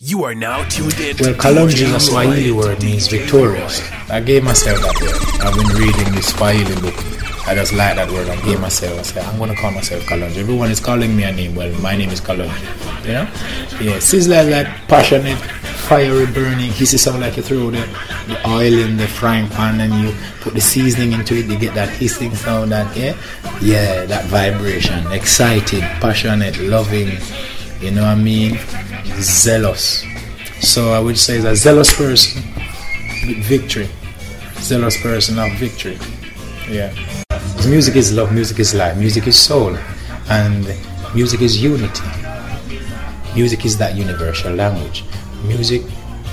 You are now tuned in. Well, Kalonji in a Swahili word means victorious. I gave myself that word. I've been reading this Swahili book. I just like that word. I gave myself. I said, I'm gonna call myself Kalonji. Everyone is calling me a name. Well, my name is Kalonji. You know? Yeah. Sizzler like that passionate, fiery, burning. He sound like you throw the, the oil in the frying pan and you put the seasoning into it. You get that hissing sound. That yeah, yeah, that vibration. Excited, passionate, loving. You know what I mean? Zealous. So I would say a zealous person with victory. Zealous person of victory. Yeah. Music is love, music is life, music is soul, and music is unity. Music is that universal language. Music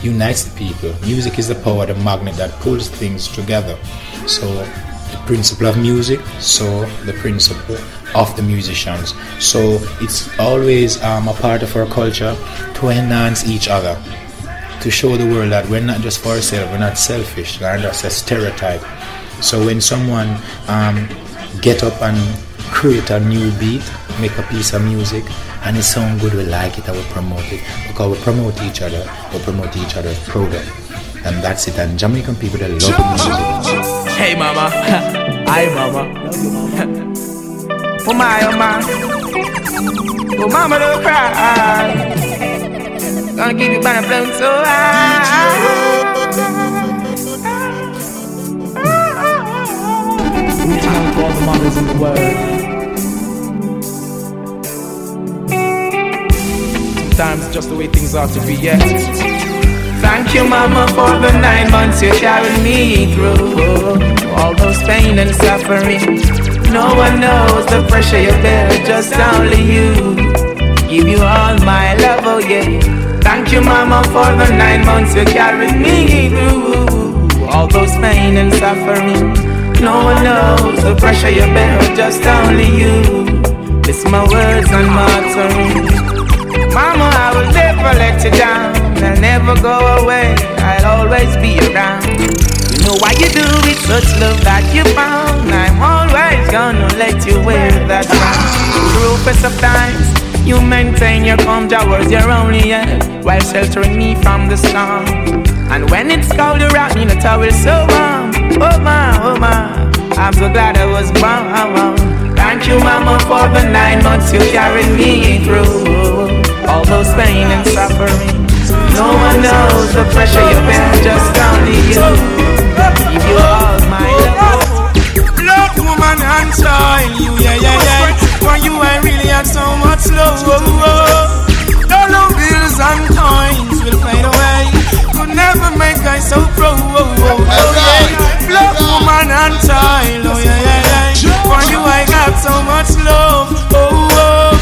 unites the people. Music is the power, the magnet that pulls things together. So the principle of music, so the principle of the musicians. So it's always um, a part of our culture to enhance each other, to show the world that we're not just for ourselves, we're not selfish, we're not just a stereotype. So when someone um, get up and create a new beat, make a piece of music, and it sound good, we like it, and we promote it because we promote each other, we promote each other's program, and that's it. And Jamaican people they love music. Hey mama, hi mama. Oh my, oh my. Oh mama, don't cry. Gonna keep you by the flow so high. Reaching out to all the mothers in the world. Sometimes just the way things are to be, yet. Thank you, mama, for the nine months you carried me through. All those pain and suffering. No one knows the pressure you bear, just only you. Give you all my love, oh yeah. Thank you, mama, for the nine months you carried me through. All those pain and suffering. No one knows the pressure you bear, just only you. Listen my words and my tongue. Mama, I will never let you down. I'll never go away. I'll always be around. You know why you do it, such love that you found. I'm always gonna let you wear that crown. Through of times, you maintain your calm words your only end while sheltering me from the storm. And when it's cold, you wrap me in a towel so warm. Oh my, oh my, I'm so glad I was born. Thank you, mama, for the nine months you carried me through all those pain and suffering. No one knows the pressure you bear, just only you. Give you woman and child. You, yeah, yeah, yeah. For you, I really have so much love. No bills and coins will fade away. Could never make I so proud. Oh, yeah. Blood woman and child. Oh, yeah, yeah, yeah. For you, I got so much love. Oh, oh.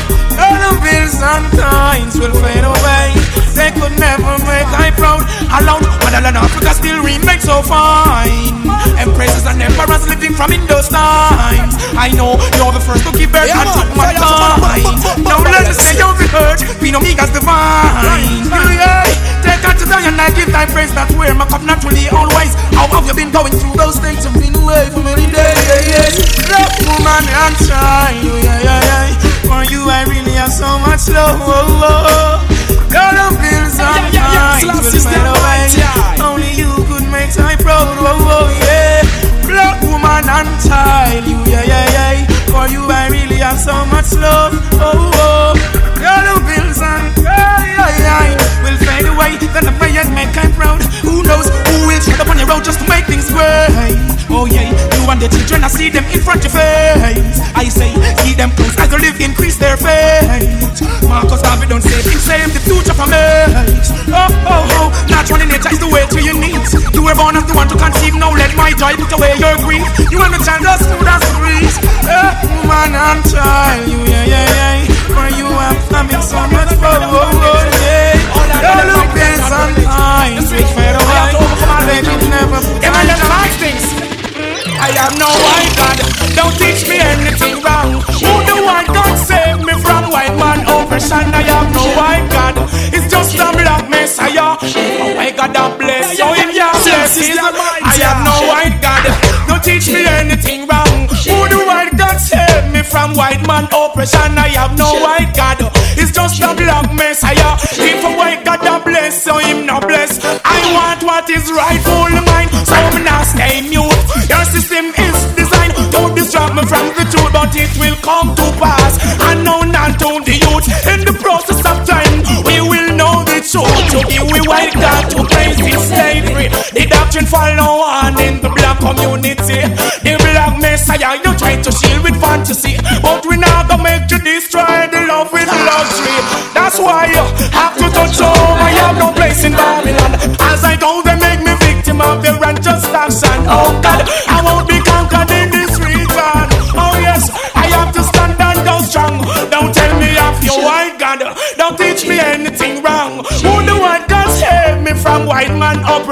No bills and coins will fade away. They could never make I proud. Alone, Motherland Africa still remains so fine. Empresses and emperors living from in those times. I know you're the first to give birth yeah, and took my time. Now let me say you've heard. Pino Migas divine. Yeah, take out to die and I give thy praise. That's where my cup naturally always. How have you been going through those things? You've been away for many days. Love, woman, and child. Yeah, yeah, yeah. For you, I really have so much love. Oh. Dollar bills and yeah, yeah, yeah. will fade away. Only you could make my proud. Oh, oh, yeah. Black woman and child. You, yeah, yeah, yeah. For you, I really have so much love. Oh, oh. Bills and yeah, yeah, yeah. will fade away. Then the fire make I proud. Who knows who will tread upon your road just to make things right? Oh, yeah. You and the children, I see them in front of your face. I say, see them close as they live, increase their faith. Marcus Garvey don't say things, save the future for me. Oh, oh, oh, natural nature is the way to your needs. You were born as the one to conceive, now let my joy put away your grief. You and the child to dance the breeze. Eh, Woman and child, you, yeah, yeah, yeah. For you, I'm coming so much for, oh, oh, yeah. Your look on time, switch fade away. They could never put on the things. I have no white God, don't teach me anything wrong. Who the white God save me from white man oppression? I have no white God, it's just a black messiah. Oh my God, I bless so in your blessings. I have no white God, don't teach me anything wrong from white man oppression. I have no white God. It's just a black messiah. If a white God a bless, so him no bless. I want what is rightful mine, so me not stay mute. Your system is designed to distract me from the truth, but it will come to pass. I know not to the youth. In the process of time, we will know the truth. To give we white God to praise in slavery. The doctrine follow on in the black community. The black messiah you try to shield with fantasy, but we not gonna make you destroy the love with luxury. That's why you have to touch home. I have no place in Babylon. I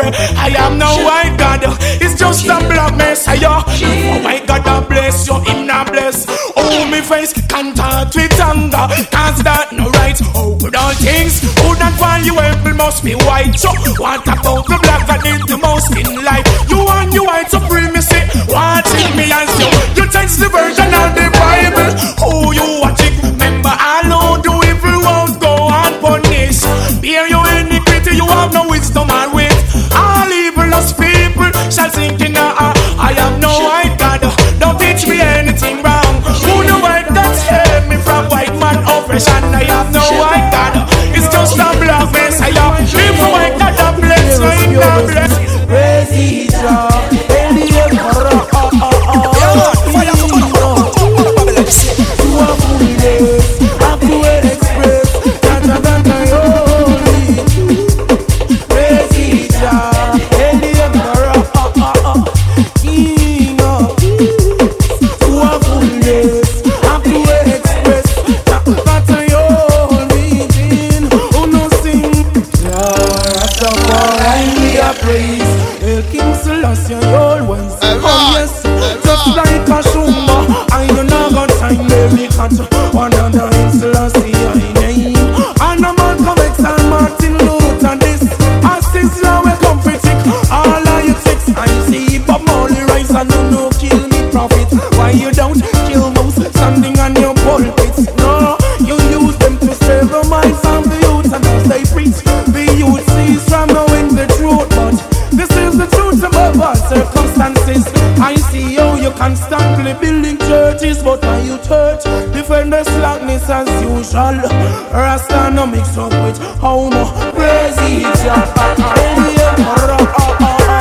man? I am no white God. It's just a black messiah. Oh white God, I bless you, him not bless. Oh, me face contact with anger. Cause that no right. Oh, good all things. Who not valuable must be white. So, what about the black that is the most in life? You want your white supremacy. Watching me as you. You text the version of the as. Rasta no mix up with how no praise other. Oh, oh, oh,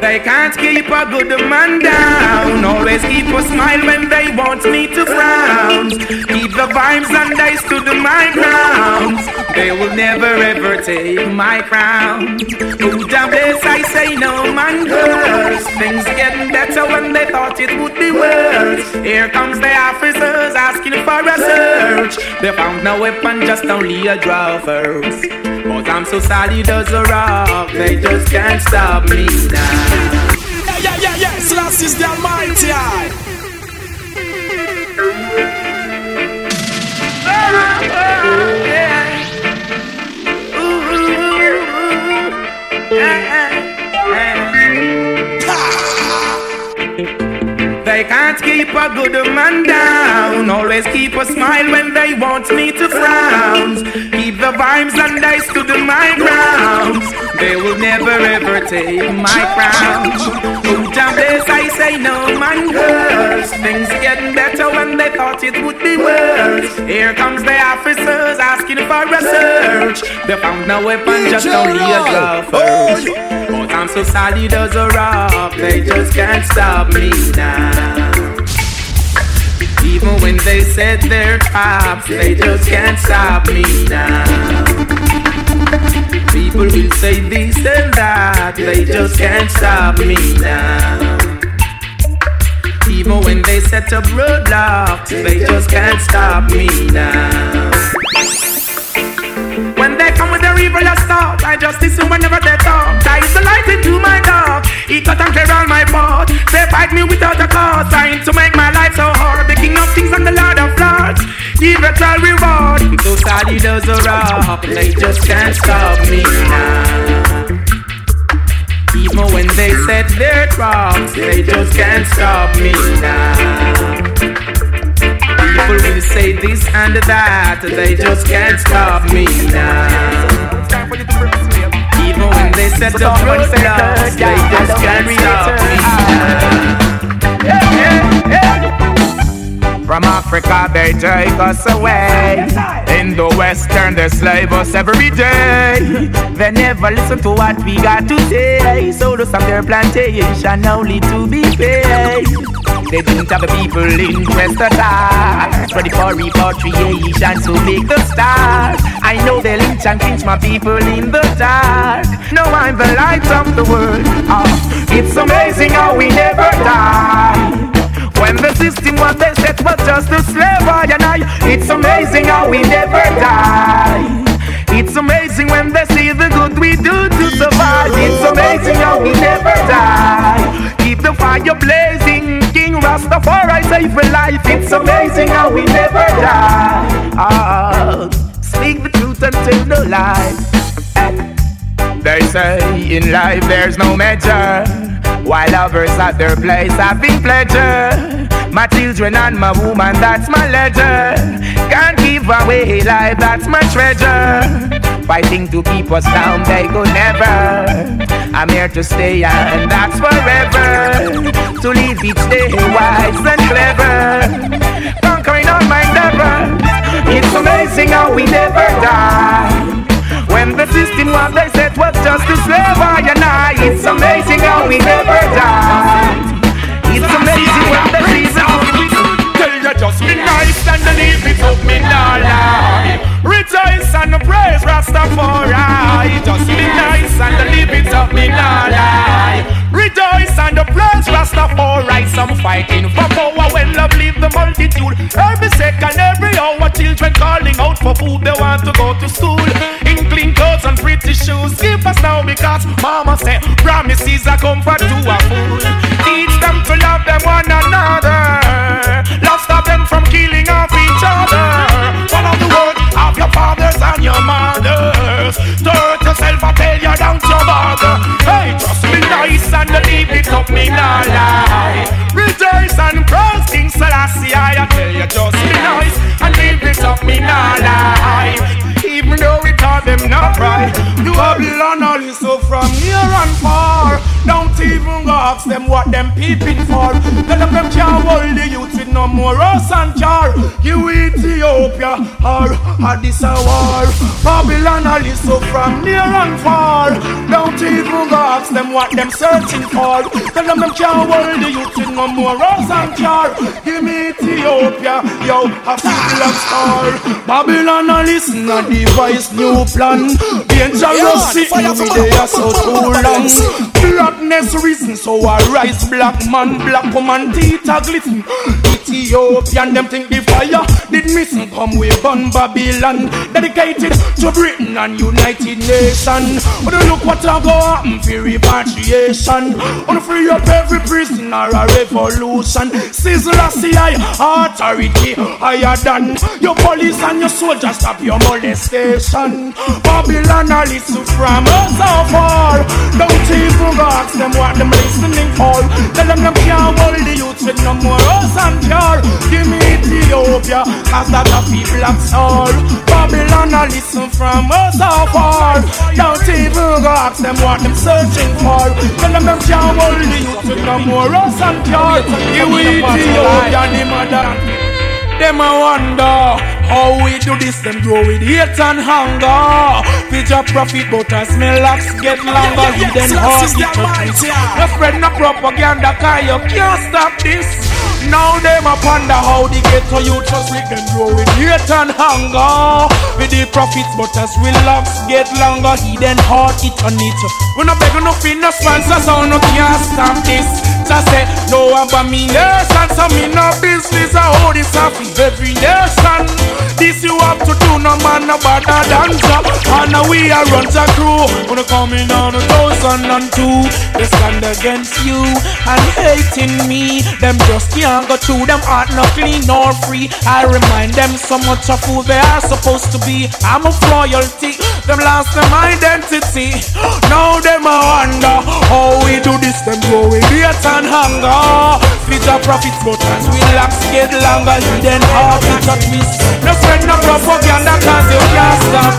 they can't keep a good man down. Always keep a smile when they want me to frown. Keep the vibes and they stood my ground. They will never ever take my crown. Here comes the officers asking for a search. They found no weapon, just only a draw first. But I'm so solid as a rock, they just can't stop me now. Yeah, yeah, yeah, yeah. Slash is the Almighty. A good man down. Always keep a smile when they want me to frown. Keep the vibes and I stood my ground. They will never ever take my crown. Oh, bless, I say no man curse. Things getting better when they thought it would be worse. Here comes the officers asking for a search. They found no weapon, just only a glove first. But I'm so solid as a rock, they just can't stop me now. Even when they set their traps, they just can't stop me now. People will say this and that, they just can't stop me now. Even when they set up roadblocks, they just can't stop me now. When they come with their evil thought, I just listen whenever they talk. I is the light into my dark. It reward. Solid as a rock, they just can't stop me now. Even when they set their traps, they just can't stop me now. people will say this and that, they just can't stop me now. Even when they set up roadblocks, they just can't stop me now. Yeah, yeah, yeah. From Africa they take us away. In the western they slave us every day. They never listen to what we got to say. So they stop their plantation only to be paid. They didn't have the people interest at all. Ready for repatriation to make the start. I know they lynch and pinch my people in the dark. No, I'm the light of the world. Oh, it's amazing how we never die. When the system was they set was just a slave, I and I. It's amazing how we never die. It's amazing when they see the good we do to survive. It's amazing how we never die. Keep the fire blazing, King Rastafari save for life. It's amazing how we never die. Ah, speak the truth and tell no lies. They say in life there's no measure. While others at their place having pleasure. My children and my woman, that's my ledger. Can't give away life, that's my treasure. Fighting to keep us down, they go never. I'm here to stay and that's forever. To live each day wise and clever. Conquering all my endeavors. It's amazing how we never die. When the system was they said was just a slave, I and I. It's amazing how we never die. It's amazing when the season you just be nice and leave it up, me nah lie. Rejoice and praise Rastafari. Just be nice and leave it up, me nah lie. Rejoice and praise Rastafari. Some fighting for power when love leave the multitude. Every second, every hour, children calling out for food. They want to go to school in clean clothes and pretty shoes. Give us now because Mama said promises are comfort to a fool. Me nah lie. Rejoice and praise King Selassie, I tell you, just be nice and leave it up, me nah lie. Even though we taught them not right, you Babylon all is so from near and far. Don't even go ask them what them peeping for. Tell them them can't hold the youth with no more rose and jar. You Ethiopia or Addis a war. Babylon is so from near and far. Don't even go ask them what them searching for. Tell them them can't hold the youth with no more rose and jar. Give me Ethiopia, yo, a people of star. Babylon all listen a device new plan. Dangerous sitting with their so too long. Blackness reason, so I rise black man, black woman, teeth a glisten. Ethiopian, them think the fire did missing come with burn Babylon. Dedicated to Britain and United Nations. But look what I go happen for repatriation. Wanna free up every prisoner, a revolution. Sizzle a CI authority higher than your police and your soldiers. Stop your molestation. Babylon, I listen from us so far. Don't even ask them what them listening for. Tell them them can't hold the youth with no more us and pure. Give me Ethiopia, cause that the people of soul. Babylon, I listen from us so far. Don't even go ask them what them searching for. Tell them them can't hold the youth with no more us and pure. Give me Ethiopia, the mother. Them a wonder how we do this. Them grow with hate and hunger. A profit, but as my locks get longer, he them heart get touches. No spread no propaganda, cause you can't stop this. Now them a ponder how they get to you just with them grow with hate and hunger. With the profits, but as we locks get longer, he then heart it on it. We no beg no fin no sponsor, so no can't stop this. Just say no abomination, so me no business. I hold this off every nation. This you have to do, no man, no better dancer. And now we are runs a crew. When coming on a thousand and two, they stand against you and hating me. Them just can't go through them heart no clean nor free. I remind them so much of who they are supposed to be. I'm of royalty. Them lost them identity. Now them a wonder how we do this. Them growing hate and hunger. Fit a a profit, but as we lax get longer, you then hard to a twist. No friend, no propaganda, cause you can't stop.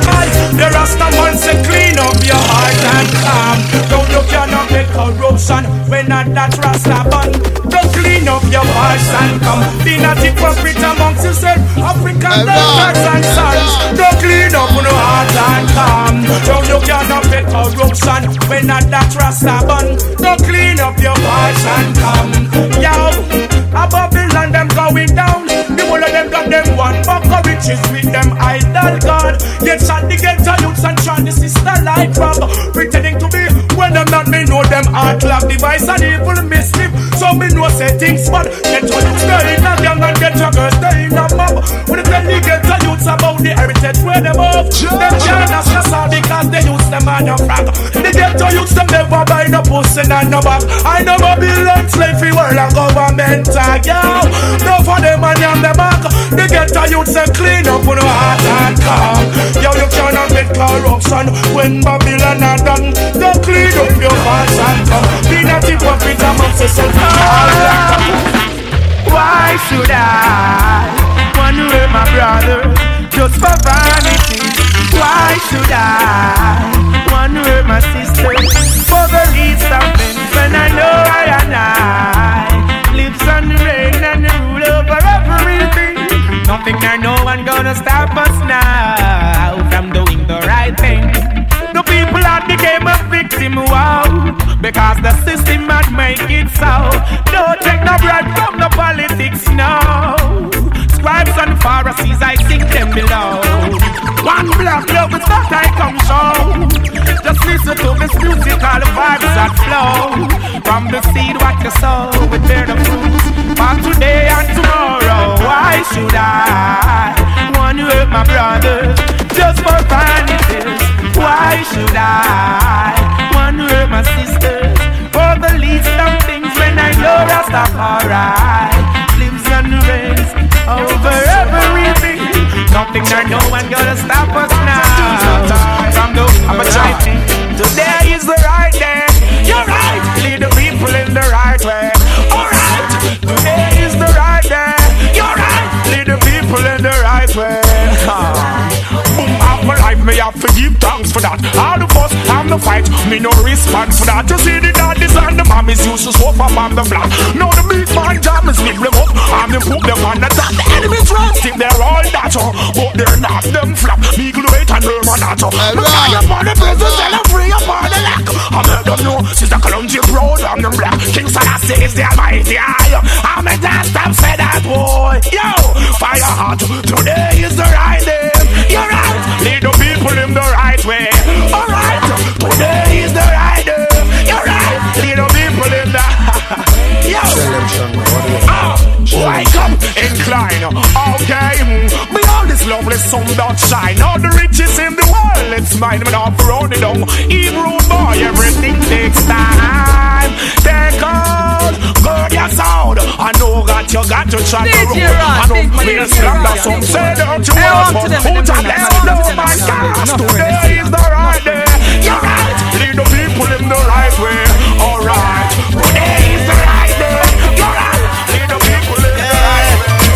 The Rasta man say clean up your heart and calm. Don't look you cannot get corruption when not that Rasta bun. Don't up your heart and come. Be not hypocrite amongst yourself, African daughters and sons. Don't clean up no heart and calm. Don't you cannot get corruption when not that Rasta bun. Don't clean up your heart and come. Yo, a Babylon them going down. The whole of them got them one buck of riches with them idol god. Get shot the ghetto youths and try the sister like rob. Pretending to be when them not me know them heart lock device and evil mischief. So me know say things but get to you stay in a gang and get your girl stay in a mob. When they tell the ghetto youths about the heritage where them off, them can't ask us all because they use them on a frag. The ghetto youths them never buy no pussy and no bag. I know Babylon slave free world and government tag yo. No for them and on the back. The ghetto youths say clean up no heart and calm. Yo you cannot get corruption when Babylon are done. Don't clean up your heart and come. Be not hypocrite amongst yourself. Why should I to hurt my brother just for vanity? Why should I to hurt my sister for the least of things when I know I and I lives on the rain and the rule over everything? Nothing or no one gonna stop us now from doing the right thing. Game of victim, wow, because the system might make it so. Don't take no bread from the politics, no. Scribes and Pharisees, I think them below. One black love is what I come show. Just listen to this musical vibes that flow. From the seed what you sow, we bear the fruits. For today and tomorrow, why should I want to hurt my brother just for vanities? Why should I hurt my sisters for the least of things when I know Rastafari lives and reigns over everything? Nothing or no one gonna stop us now from the I'm a try. Today is the right day. You're right. Lead the people in the right way. Alright. Today is the right day. You're right. Lead the people in the right way. Me have to give thanks for that. All the fuss and the fight, me no response for that. You see the daddies and the mommies used to swap up on the block. Now the big man jam is lift them up and them put them on the top. The enemies run, think they're all that, oh, but they're not. Them flap, me glue it and them on that. oh. Me tie up on the business, tell them free up on the lock. I make them know, since the Columbia proud and them black. King Selassie is the almighty eye. I'm a dance stop, say that boy. Yo, fire hot, today is the right day. You're right, lead the people in the right way. Alright, today is the right day. You're right, lead the people in the. Yo, ah, wake up, incline. Okay, mm, beyond this lovely sun that shine. All the riches in the world, it's mine, but not run it down. Even rude boy, everything takes time. Take out, good your sound. I know that you got to try to roll. I big don't money mean the slam that area. some say that you Hey, want, on to but them, who oh them tell doing them that. no, my of them, gosh, today is the right day. You're right, lead the people in the right way. Alright, today is the right day. You're right, lead the people in the right way.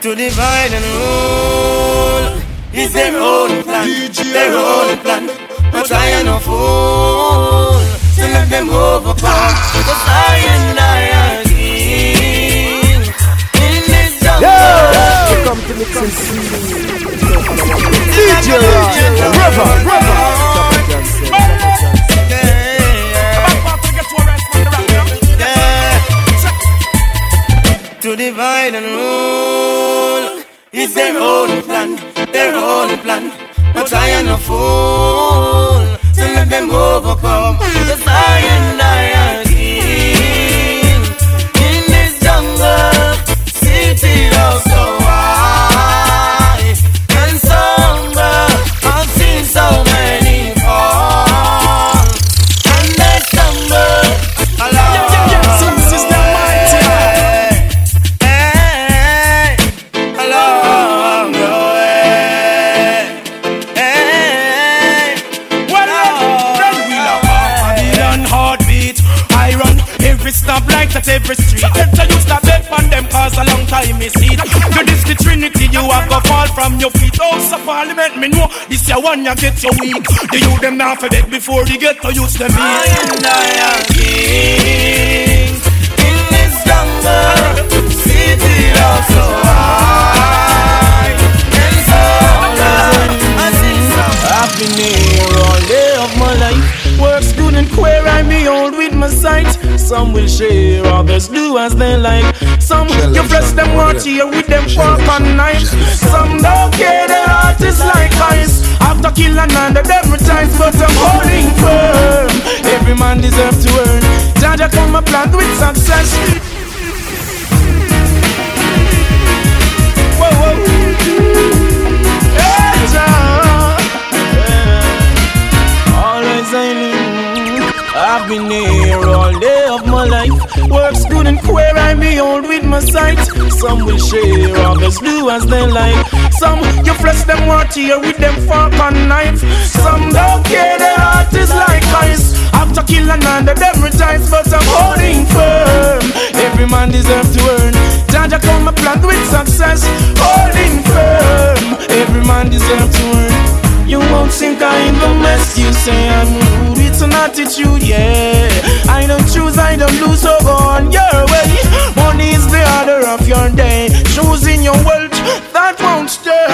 to divide and rule is their own plan, their own plan. But I am no fool let them overcome. Cause I and I are king in this jungle. Come to mixing DJ River, River. To divide and rule is their own plan, their own plan. But I am no fool your one you get so weak. The you them now for bed before they get to use them. I and I are king in this jungle, city of so high and so low. I sing some. I've been here all day of my life. Works good and queer, I be old with my sight. Some will share, others do as they like. Some you bless them want here with them fork and knife. Some don't care, their heart is like ice. After killing under them times, but I'm holding firm. Every man deserves to earn. Jah Jah come a plan with success. Whoa, whoa. Jah. Always I knew I've been here all day of my life. Works good and queer, I be old with my sight. Some will share, others do as they like. Some you flesh them want here with them fork and knife. Some don't care, their heart is like ice. After killing under them retides, but I'm holding firm. Every man deserves to earn. Jah Jah come a plan with success, holding firm. Every man deserves to earn. You won't think I'm the mess you say I'm rude. It's an attitude, yeah. I don't choose, I don't lose, so go on your way. Money is the order of your day. Choosing your wealth, that won't stay.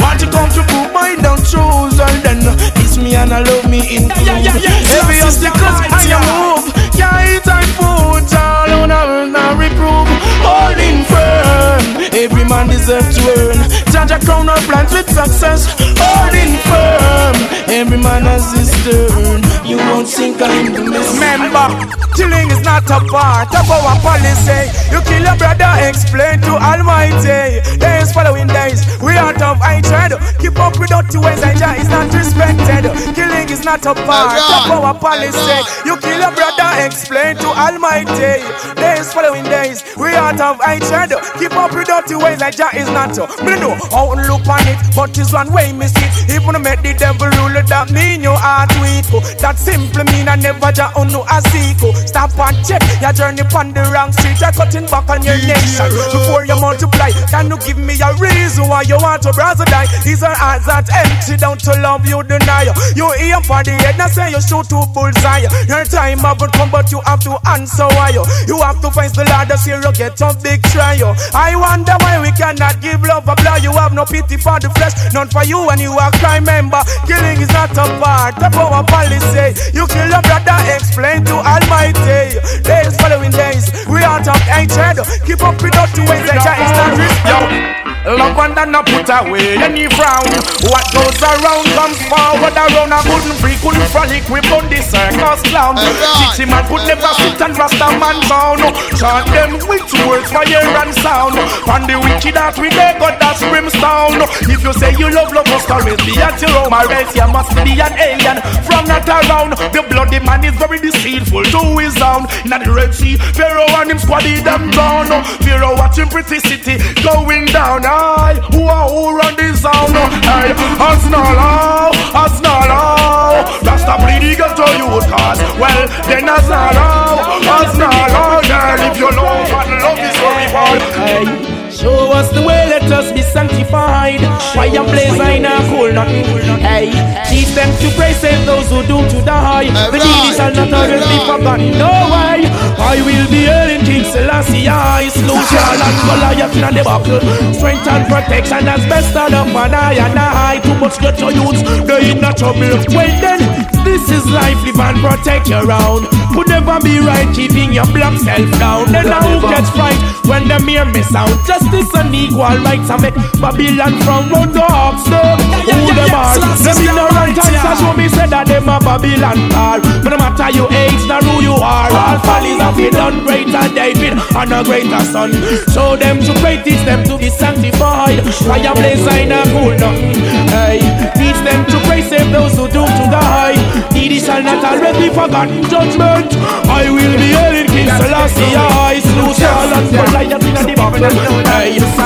Want to come to I don't choose, and then it's me and I love me in Yeah, yeah, yeah. Every obstacle I am move, can't eat I food, all on earth now reprove. Holding firm, every man deserves to earn. Jah Jah crown our plans with success. Holding firm, every man has his turn. You won't think I'm the miss. Remember, killing is not a part of our policy. You kill your brother, explain to Almighty. Days following days, we out of hatred. Keep up with dirty ways, and Jah is not respected. Killing is not a part of our policy. You kill your brother, explain to Almighty. Days following days, we out of hatred. Keep up with dirty ways, and Jah is not. Uh, me know how to look on it, but it's one way see. it. Even make the devil rule, that mean your heart weak. oh. That simply mean I never Jah uno a seek. oh. Stop and check your journey on the wrong street. You're cutting back on your nation before you multiply. Can you give me a reason why you want to brother die? These are eyes that empty down to love you deny. You aim for the head, now say you shoot two bullseye. Your time haven't come, but you have to answer why. You You have to face the that's here you get a big trial. I wonder why we cannot give love a blow. You have no pity for the flesh, none for you when you are crime member. Killing is not a part of our policy. You kill your brother, explain to Almighty. Days following days, we out of hatred. Keep up with us to ways that is not respect. Love and then I put away any frown. What goes around comes forward around. I couldn't free, couldn't frolic, we put the circus clown. Teach him man could never sit and rasta man down. Chant them with words, fire and sound. On the wicked that we they got that's brimstone. If you say you love, love must always be at your home. Or else you must be an alien from not around. The bloody man is very deceitful to his own. In the Red Sea, Pharaoh and him squaddy them down. Pharaoh watching pretty city going down. Aye, who are who run this sound? Aye, as not law, as not law. Rasta bleed the ghetto youth cause. Well, then as not not law. Girl, if you love and love is very. Aye. Show us the way, let us be sanctified. Fire blaze, I know cool nothing. Hey, teach them to pray, save those who do to die. The needy shall not always be forgotten. No way, I will be hailing King Selassie. I slew Charles and Goliath in the battle. Strength and protection as best of the man I and I. Too much get your youths, they in a trouble. Well then, this is life, live and protect your own. Could never be right, keeping your black self down. Then now who gets fright when them hear me sound? Justice and equal rights, I make Babylon from round the hawks them. Who them are? Them ignorant answers show me say that them a Babylon are. But no matter your age, nor who you are, all follies have been done greater David and a greater son. Show them to pray, teach them to be sanctified. Fire blaze, I know cool nothing. Hey, teach them to pray, save those who do to die. Needy shall not be forgotten. Judgment, I will be in King Selassie. I Charlotte, but I in the bottom.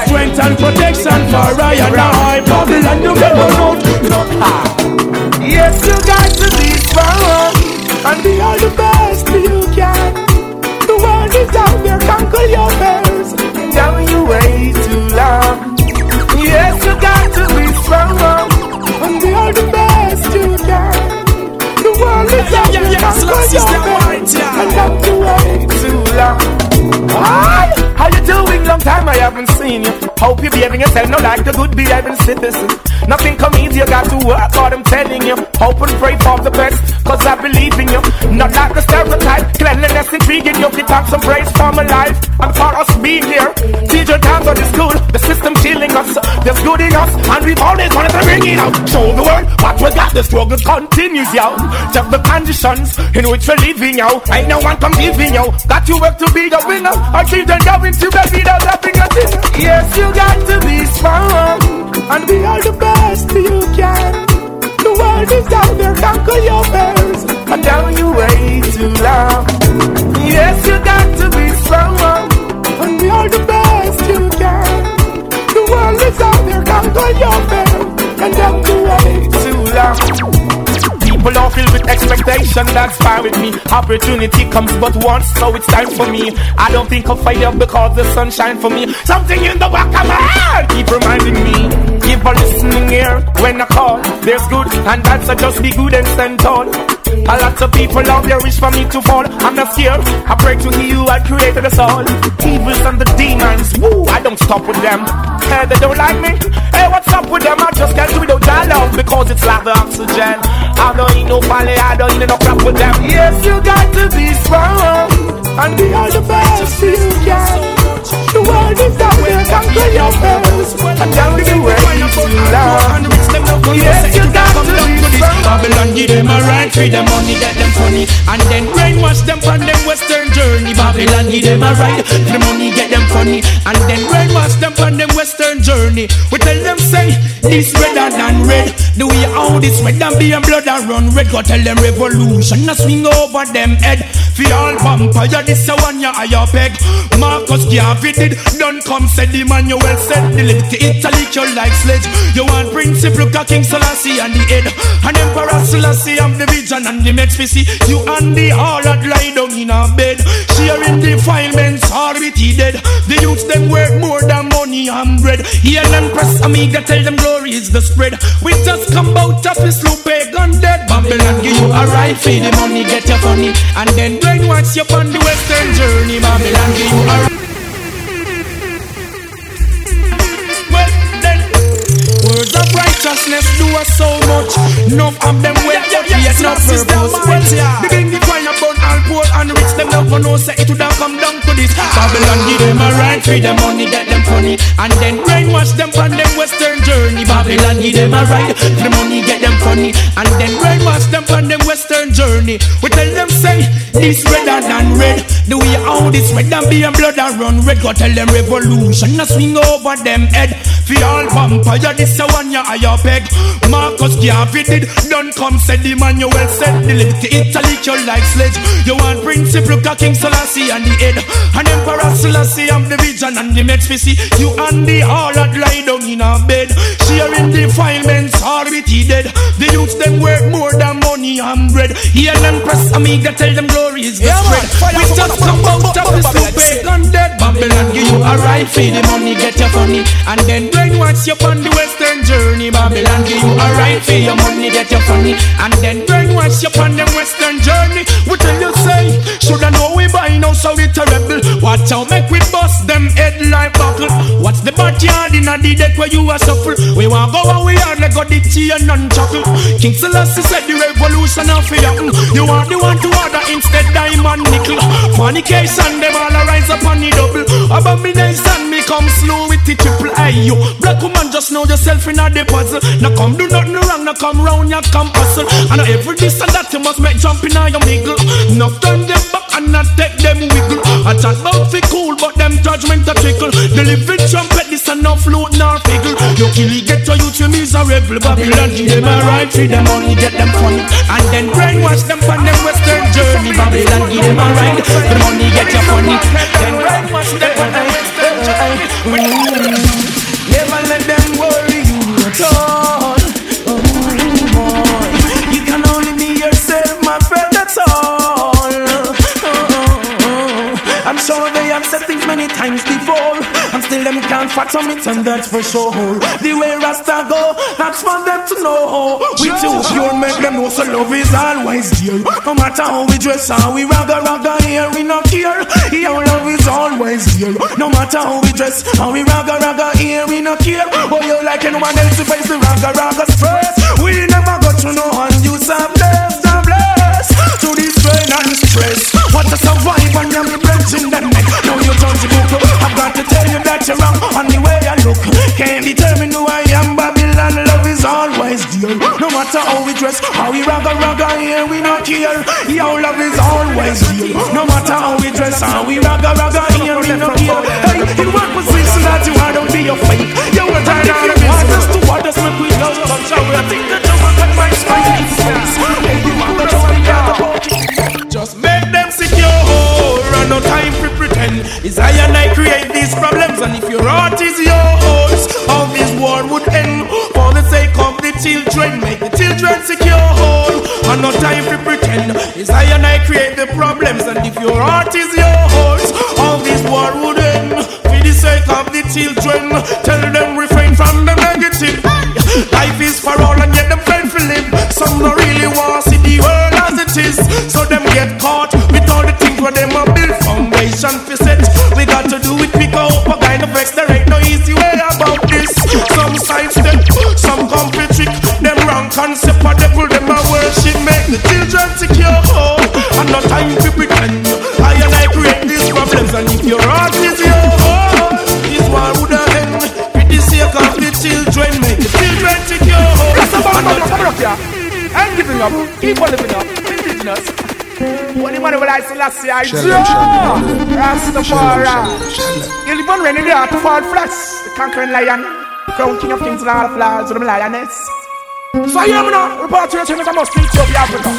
Strength and protection for I and I. Babylon, and you get out. Yes, you got to be strong and be all the best you can. The world is out there, conquer your fears. Now you wait too long. Yes, you got to be strong and be all the best you can. The world is out there, conquer your fears. And not to wait too long. Hi, how you doing? Long time I haven't seen you. Hope you're behaving yourself, not like the good behaving citizen. Nothing come easy, you got to work hard, I'm telling you. Hope and pray for the best, cause I believe in you. Not like the stereotype, cleanliness intriguing you. Keep on some praise for my life and for us being here. Teacher times on the school, the system killing us. There's good in us, and we've always wanted to bring it out. Show the world what we got, the struggle continues, yo. Just the conditions in which we're living, yo. Ain't no one come giving, yo. Got to work to be the winner. Our children going to having a dinner. Yes, you got to be strong and be all the best you can. The world is out there, conquer your fears, and now you way too long. Yes, you got to be strong and be all the best you can. The world is out there, conquer your fears, and now you way too long. People are filled with expectation, that's fine with me. Opportunity comes but once, so it's time for me. I don't think of failure because the sun shine for me. Something in the back of my head keep reminding me. Give a listening ear when I call. There's good and bad, so just be good and stand tall. A lot of people out there wish for me to fall. I'm not scared. I pray to He who had created us all. Evils and the demons, woo, I don't stop with them. Hey, they don't like me. Hey, what's up with them? I just can't do without their love because it's like the oxygen. I don't need no folly, I don't need no crap with them. Yes, you got to be strong and be all the best you can. The world is down there, conquer your fears and down the way too long. Babylon give them a right for them money, get them funny, and then brainwash them on them western journey. Babylon give them a right for the money, get them funny, and then brainwash them on them western journey. We tell them say this redder than red. The way how this red and be and blood and run red. Go tell them revolution, a swing over them head. For all vampire, this a one ya higher peg. Marcus Garvey did done come said the man you well said the little Italy you like sledge. You want at King Selassie and the head, and Emperor Selassie am the vision and the next see you and the harlot lie down in a bed. Sharing defilements he dead. The youths them work more than money and bread. Here and press amiga tell them glory is the spread. We just come out of this loop pagan dead. Babylon give you a right for the money, get your funny, and then brainwash you on the western journey. Babylon give you a right. Words of righteousness do us so much. Enough of them wait, yet no purpose. Well, begin the fire burn all poor and rich. Them never know say it would have come down to this. Babylon give them a right for the money, get them funny, and then brainwash them on them western journey. Babylon give them a right for the money, get them funny, and then brainwash them on them western journey. We tell them say this redder than red. The way how this red and be and blood and run red. Go tell them revolution, a swing over them head. For all vampire, this a one ya higher peg. Marcus Garvey did done come said the man you well said. The little Italy you like sledge. You want principle, look at King Selassie and the head. And Emperor Selassie am the vision and the next see You and the harlot lie down in a bed. Sharing defilements he dead. The youths them work more than money and bread. Hear them press amiga tell them glory is the Yeah, spread. We just come out of up, this up, loop up, gun dead. Babylon give you a right for the money, get your funny, and then brainwash you on the western journey. Babylon give you a right for your money, get your funny, and then brainwash you on the western journey. We tell you say, shoulda know we buy now, so we terrible. Watch out, make we bust them head like buckle. What's the backyard in a the deck where you are suffer? We want go and we are like got the tea and none chuckle. King Selassie said the revolution of fear. You want the one to order instead diamond nickel. Fornication, them all rise up on the double. Abomination, me come slow with the triple I you. Black woman, just know yourself in a the puzzle. Now come do nothing wrong, now come round, you come hustle. And every this and that you must make jump in your middle. Now turn them back and not take them wiggle. I chat about fi cool, but them judgment a trickle. The living trumpet, this and no flute nor figgle. You kill get your youth, you miserable. Babylon, them a right, feed them money, get them funny. And then brainwash them on them western journey. Babylon, give them a right, the money, get you funny. Then brainwash them on western they have said things many times before. And still them can't fathom it, and that's for sure. The way Rasta go, that's for them to know. We too pure, make them know so love is always dear. No matter how we dress, how we ragga ragga here, we not care. Your love is always dear. No matter how we dress, how we ragga ragga here, we not care. Oh, you like anyone else to face the ragga ragga stress. We never got to know and you are blessed, stress. What to survive and you're in them neck. Now you turn to book. I've got to tell you that you're wrong on the way I look. Can't determine who I am, Babylon. Love is always dear. No matter how we dress, how we ragga ragga here, we not care. Your love is always dear. No matter how we dress, how we ragga ragga here, we not care. Hey, in what position that you are, don't be a fake. You will turn out you want us to what us make we love. I think that you will cut my spine. It's I and I create these problems, and if your heart is yours, all this war would end. For the sake of the children, make the children secure. And no time for pretend. It's I and I create the problems, and if your heart is yours, all this war would end. For the sake of the children, tell them refrain from the negative. Life is for all, and yet them for live. Some don't really want to see the world as it is, so them get caught concept, of devil them a worship. Make the children secure, and no time to pretend. I and I create these problems, and if your heart is yours, this war would have end. With the sake of the children, make the children secure. Yes, I'm up, I'm up, yeah. I'm giving up. Keep on living up. Indigenous. When the money will I still see I draw. Rastafari. You live on rainy day to fall flats. The conquering lion. Crown king of kings and all the flowers with them lioness. I am now. Report to your. I must speak to Africa.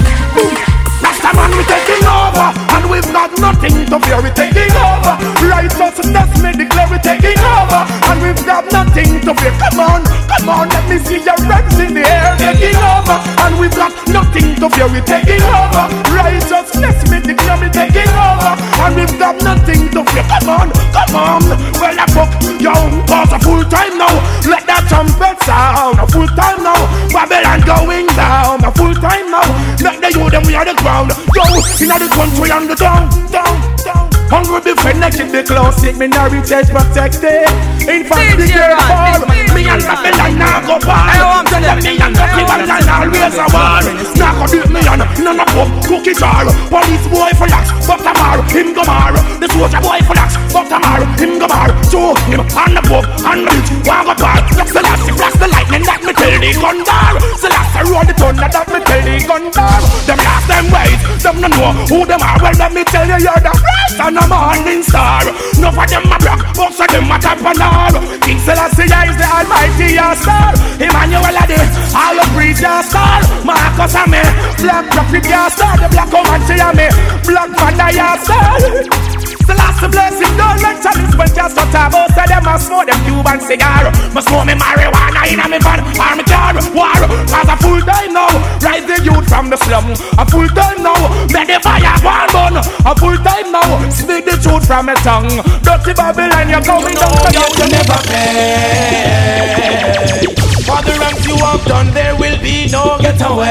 Rasta man, we taking over, and we've got nothing to fear. We taking over. Righteousness, me declare we taking over, and we've got nothing to fear. Come on, come on, let me see your legs in the air. Taking over, and we've got nothing to fear. We taking over. Righteousness, me declare we taking over, and we've got nothing to fear. Come on, come on. Well, I book own cause a full time now. Let that trumpet sound a full time now. Babylon going down a full time now. Let the youth them we are the ground. Yo, inna the country and the down, down, down. Hungry be friendly, keep the close, take me narrative protected. In fact, the girl fall. Me and Babylon now go far. Tell them me and Ducky Babylon always a war. Now go beat me and none of them cookie jar. Police boy for lax, fuck the mar, him go mar. The soldier boy for lax, fuck the mar, him go mar. So him and the book and the bitch, one go par. Flash the last, flash the lightning, that me tell the gun bar. Celeste roll the thunder, that me tell the gun bar. Them last them wait, them no know who them are. Well, let me tell you, you're the first and a morning star. Enough of them a block, most of them a top and all. King Selassie is the almighty your star. Emmanuel Adi, all of preach your star. Marcus and me, black prophet your star. The black woman she and me, black panda your star. Selassie blessing, don't let chalice when just a tabo. Say them a smoke them Cuban cigar. Must smoke me marijuana in a me van or car. War, cause a full time now. Rise the youth from the slum. A full time now. Make the fire one burn. A full time now. Speak the truth from my tongue. Dirty Babylon, you're going down. But you never pay. For the wrongs you have done, there will be no getaway.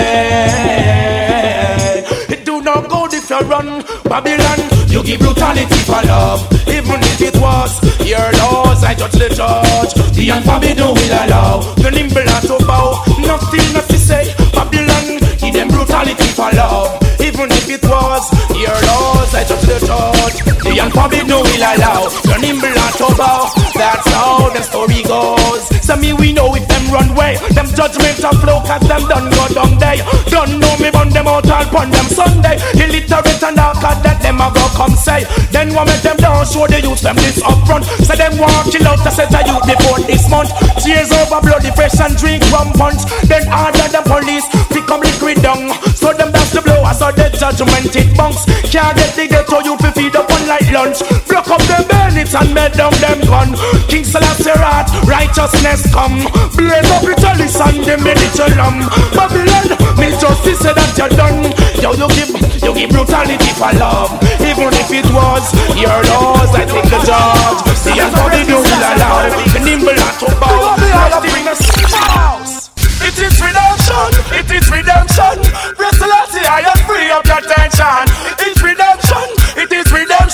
It do not go you run, Babylon. You give brutality for love, even if it was your laws. I judge the judge. The unforbidden will allow the nimble not to bow. Nothing not to say, Babylon. Give them brutality for love, even if it was your laws. I judge the judge. The unforbidden will allow the nimble not to bow. That's how the story goes. So me we know if them run way, them judgment of flow cause them done go down there. Don't know me out all pon them Sunday. Illiterate and all cause that them a go come say. Then one make them down show the youth them this up front. Say them want kill out a set of youth before this month. Tears over bloody fresh and drink rum punch. Then order the police pick up liquid down. So them that's the blow, so the judgment it bunks. Can't get the ghetto youth to feed up on like lunch. Block up them bandits and melt down them gun. King Selassie rat, righteousness come. Blaze up the chalice and them the lamb. Babylon, Justice say that you're done. Yo, you give, you give brutality for love. Even if it was your laws, I think the judge. The authority will allow. The nimble and to bow. Lifting the house. It is redemption, it is redemption. Bless the I am free of your tension.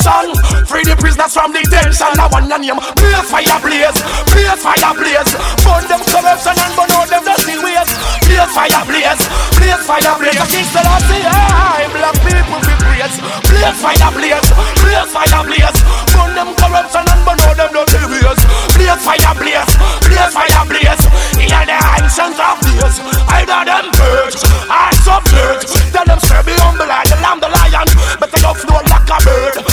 Redemption. Free the prisoners from detention. Now one your name, blaze fire blaze, blaze fire blaze. Burn them corruption and burn out them dirty ways. Blaze fire blaze, blaze fire blaze. The King Selassie, I black people be praised. Blaze fire blaze, blaze fire blaze. Burn them corruption and burn out them dirty ways. Blaze fire blaze, blaze fire blaze. Hear the ancient of days. Either them purge, I subvert. Tell them, sir, be humble like the lamb, the lion. Better go flow like a bird.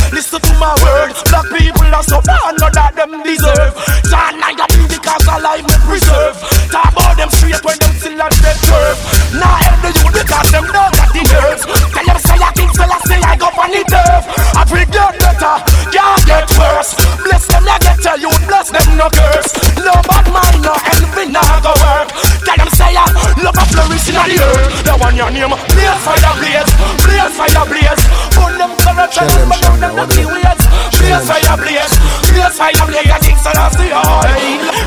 Black people are so bad, not that them deserve. John, I got me because I life me preserve. Talk about them straight when them still at their curve. Now help the youth because them know that the nerves. Tell them, say I think, so I say I go on the turf. I bring them better, can't get worse. Bless them, I get tell you, bless them, no curse. No bad mind, no envy, no go work. Tell them, say I love a flourish in the earth. The one your name, blaze fire blaze, blaze fire blaze. Burn them corruption, but down them dirty ways. Blaze fire blaze, blaze fire blaze. Think so that's the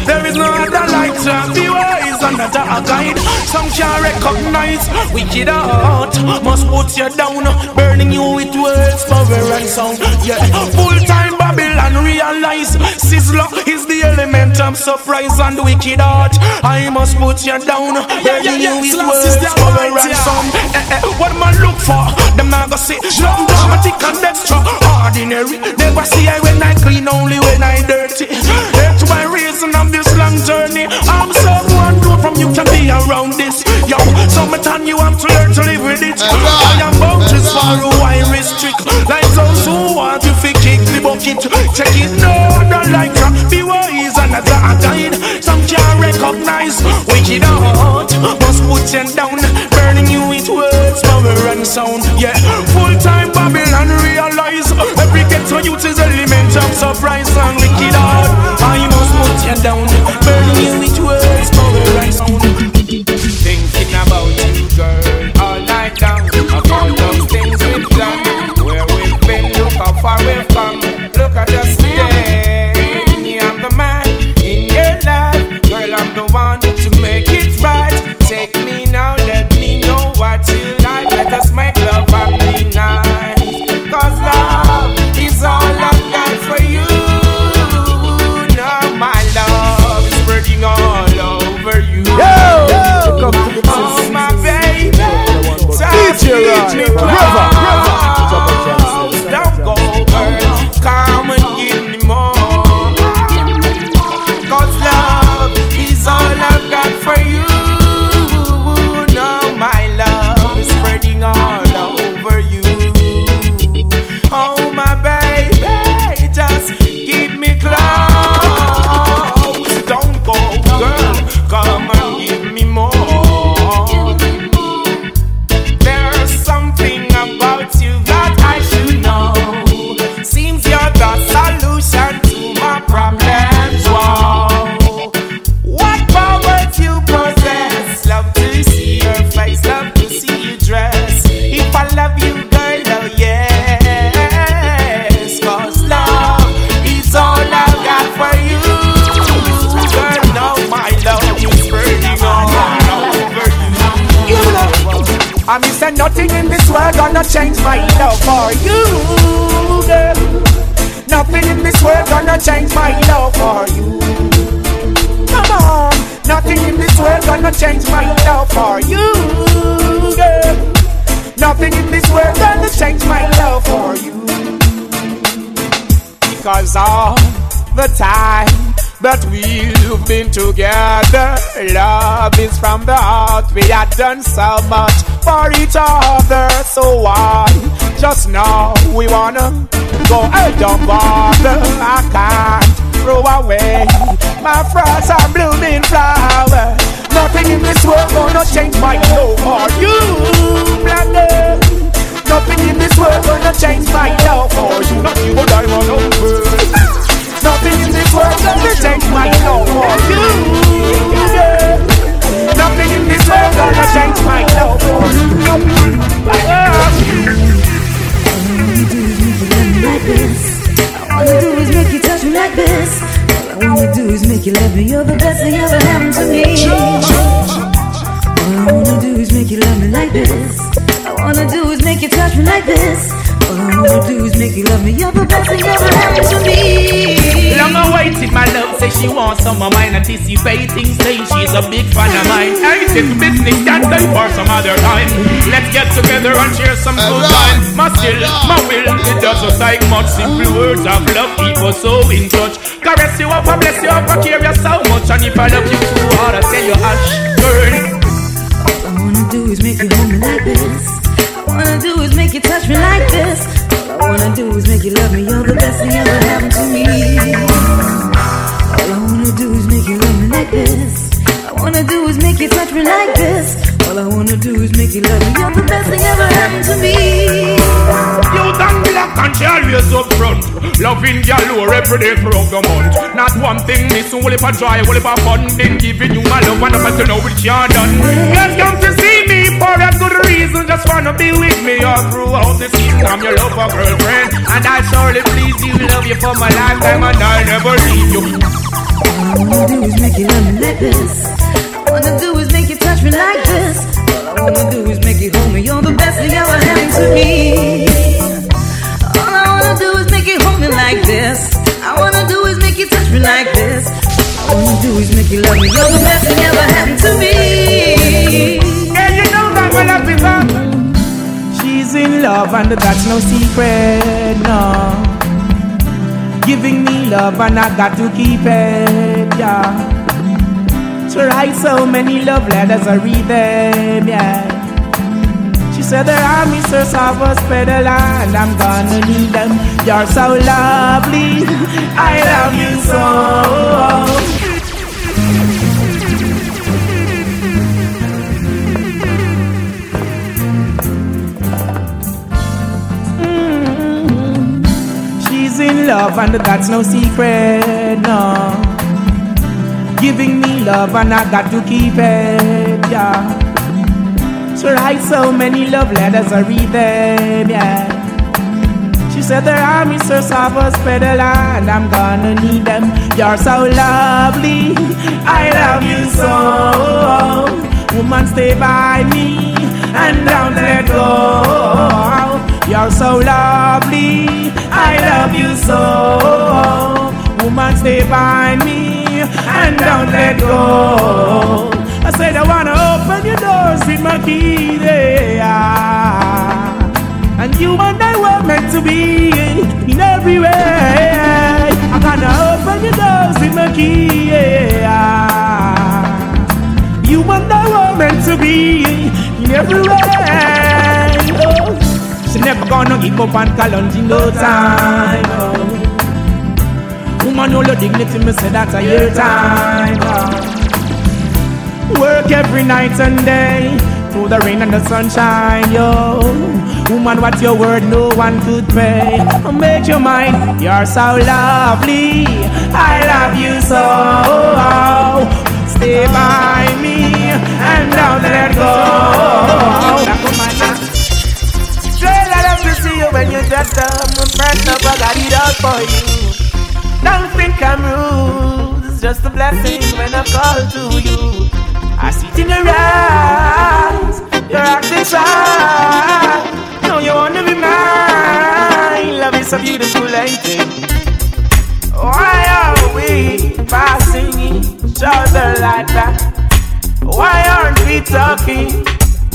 There is no other light, be wise, another a guide. Some can't recognize wicked heart. Must put you down, burning you with words, power and sound. Yeah, full time Babylon realize Sizzler is the element of surprise and wicked heart. I must put you down, burning you with words, power and sound. Eh, eh, what man look for? Them not go see Nothing dramatic and extra ordinary. Never see I when I clean, only when I dirty. That's my reason of this long journey. I'm someone new from you can be around this. Yo, summertime you have to learn to live with it. I am boundaries for who I restrict. Like those who want to kick bucket. Check it, no, don't like that. Be wise and a guide. Some can't recognize wicked heart. Must put you down, burning you with words, power and sound. Yeah, full time Babylon realize every ghetto youth is element of surprise and wicked heart. I must put you down, burning you with words, River, I mean, say nothing in this world gonna change my love for you, girl. Nothing in this world gonna change my love for you. Come on, nothing in this world gonna change my love for you, girl. Nothing in this world gonna change my love for you. Because all the time that we've been together, love is from the heart. We had done so much for each other, so why just now we wanna go and don't bother. I can't throw away my frost and blooming flower. Nothing in this world gonna change my love for you, black. Nothing in this world gonna change my love for you. Not you, on over. Nothing in this world gonna change my love for you. Yeah. Nothing in this world gonna change my love for you. Yeah. Like this. I wanna do is make you touch me like this. All I wanna do is make you love me. You're the best thing ever happened to me. All I wanna do is make you love me like this. All I wanna do is make you touch me like this. All I wanna do is make you love me. You're the best thing ever happened to me. Long awaited, my love say she wants some of mine. Anticipating, say she's a big fan of mine. I said business can stay for some other time. Let's get together and share some good time. My still, my will, it doesn't take much. Simple words of love keep us so in touch. Caress you up, I bless you up, I care you so much. And if I love you too hard, I tell you hush, girl. All I wanna do is make you hold me like this wanna do is make you touch me like this. All I wanna do is make you love me. You're the best thing ever happened to me. All I wanna do is make you love me like this. I wanna do is make you touch me like this. All I wanna do is make you love me. You're the best thing ever happened to me. You done black and she always up front. Loving galore every day throughout the month. Not one thing missing, only for joy, only for fun. Then giving you my love and I'm to know what you're done. Girls come to see me for a good reason. Just wanna be with me all throughout the season. I'm your lover girlfriend, and I surely please you. Love you for my lifetime, and I'll never leave you. All I wanna do is make you love me like this. That's no secret, no. Giving me love and I got to keep it, yeah. To write so many love letters, I read them, yeah. She said there are Mr. Savas pedal and I'm gonna need them. You're so lovely, I love you so. Love, and that's no secret, no. Giving me love, and I got to keep it, yeah. She writes so many love letters, I read them, yeah. She said there are Mr. Savas pedal and I'm gonna need them. You're so lovely, I love you so. Woman, stay by me and don't let go. You're so lovely, I love you so. Woman, stay by me and don't let go. I said I wanna open your doors with my key there. And you and I were meant to be in every way. I'm gonna open your doors with my key. Yeah. You and I were meant to be in every way. Oh. Never gonna give up and challenge in no time. Oh. Woman, hold your dignity, me say that's a your time. Oh. Work every night and day, through the rain and the sunshine, yo. Woman, what's your word? No one could pay. Make your mind, you're so lovely. I love you so. Oh. Stay by me and don't let go when you dress up press up, I got it out for you. Don't think I'm rude, it's just a blessing when I call to you. I see it in your eyes, you're acting shy. No, you wanna be mine. Love is a beautiful, it? Why are we passing each other like that? Why aren't we talking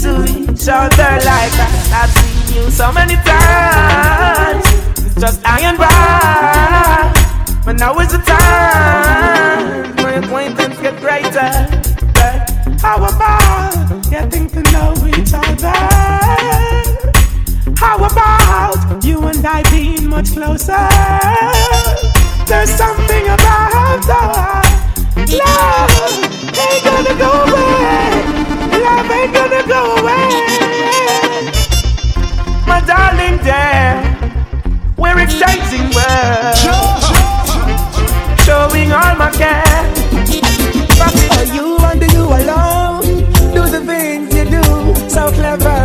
to each other like that? You so many times. It's just I and. But now is the time when acquaintance get greater. How about getting to know each other? How about you and I being much closer? There's something about our love ain't gonna go away. Love ain't gonna go away my darling there. We're exchanging words, showing all my care. But for you under you alone, do the things you do so clever.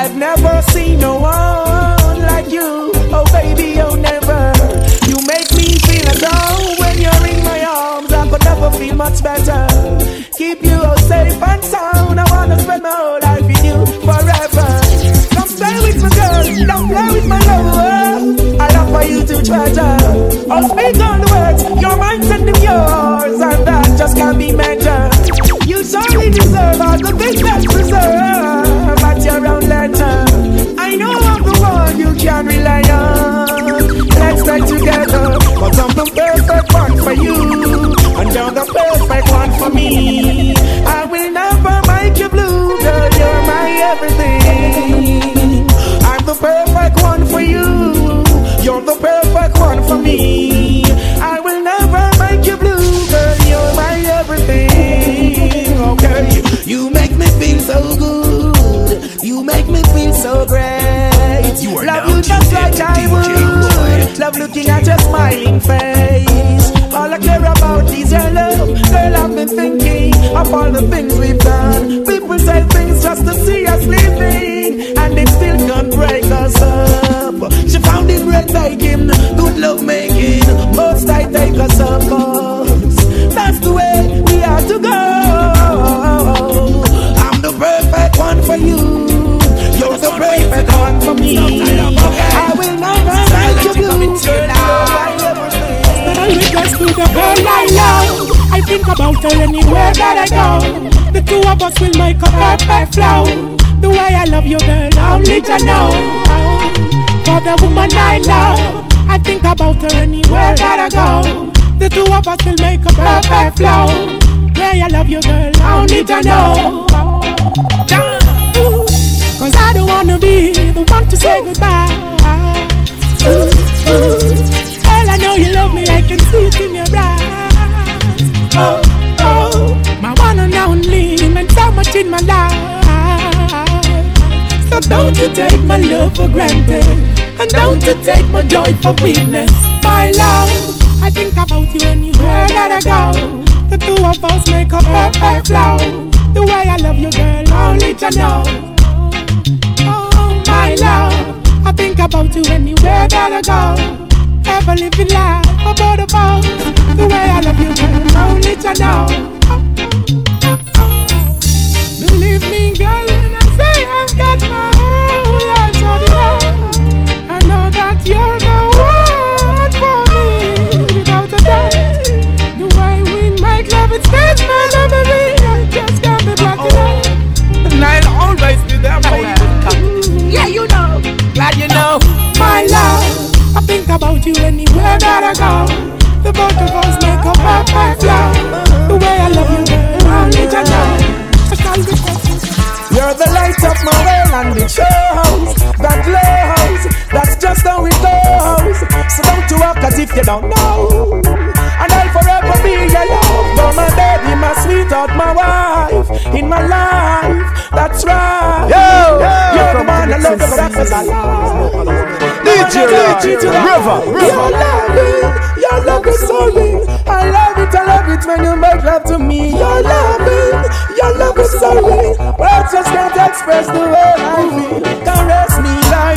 I've never seen no one like you. Oh baby, oh never. You make me feel as though when you're in my arms, I could never feel much better. Keep you all safe and sound. I wanna spend my whole life with you forever girl, don't play with my lover. I love for you to treasure. I'll speak on the words, your mind and yours, and that just can't be measured. You surely deserve all the things that's deserve at your own letter. I know I'm the one you can rely on. Let's stay together, cause I'm the perfect one for you, and you're the perfect one for me. I will never make you blue, girl, you're my everything. The perfect one for you, you're the perfect one for me. I will never make you blue, girl, you're my everything. Okay, you make me feel so good, you make me feel so great. You are Love you just like I would. Love looking at your smiling face. All I care about is your love. Girl, I've been thinking of all the things we've done. People say things just to see us living, it breathtaking, good love making. Most I take us up, that's the way we have to go. I'm the perfect one for you. You're the perfect one for me. I will never make you blue. Girl, I request to the girl I love. I think about her anywhere that I go. The two of us will make a perfect flow. The way I love you, girl, only to know. For the woman I love, I think about her anywhere that I go. The two of us will make a perfect flow. Way I love you, girl, I only to know. Cause I don't wanna be the one to say goodbye. Girl, I know you love me, I can see it in your eyes. Oh, oh, my one and only, meant so much in my life. Don't you take my love for granted, and don't you take my joy for weakness. My love, I think about you anywhere that I go. The two of us make a perfect flow. The way I love you, girl, only to know. Oh, my love, I think about you anywhere that I go. Ever living life about the boat. The way I love you, girl, only to know. Believe me, girl, when I say I've got my about you anywhere that I go. The both of us make a perfect flow. The way I love you, girl, only to know. I can't be You're the light of my world and it shows that glows. That's just how it goes. So don't you walk as if you don't know. And I'll forever be your love. You're my baby, my sweetheart, my wife in my life. That's right. Yo, you're the man I love the breakfast I love. DJ River, Your loving, your love is so real. I love it, I love it when you make love to me. Your loving, your love is so real. Words just can't express the way I feel. Me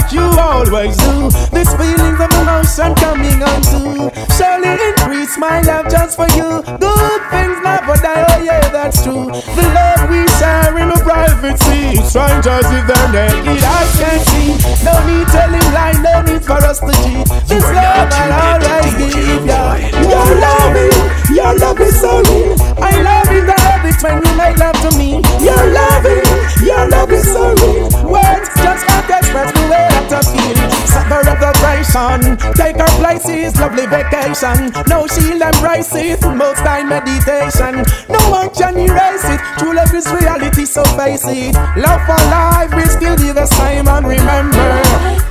like you always do. This feelings of emotion coming on too. Surely increase my love just for you. Good things never die, oh yeah, that's true. The love we share in the privacy. Strangers if they're naked, I can see. No need telling lie, no need for us to cheat. This love I'll always give ya. Your loving, your love is so real. I love love it when you make love to me. Your loving, your love is so real. Words just can't express the way that I feel. Suffer of the vibration, take our places, lovely vacation. No shield embrace it, most time meditation. No one can erase it. True love is reality, so face it. Love for life, we still be the same. And remember,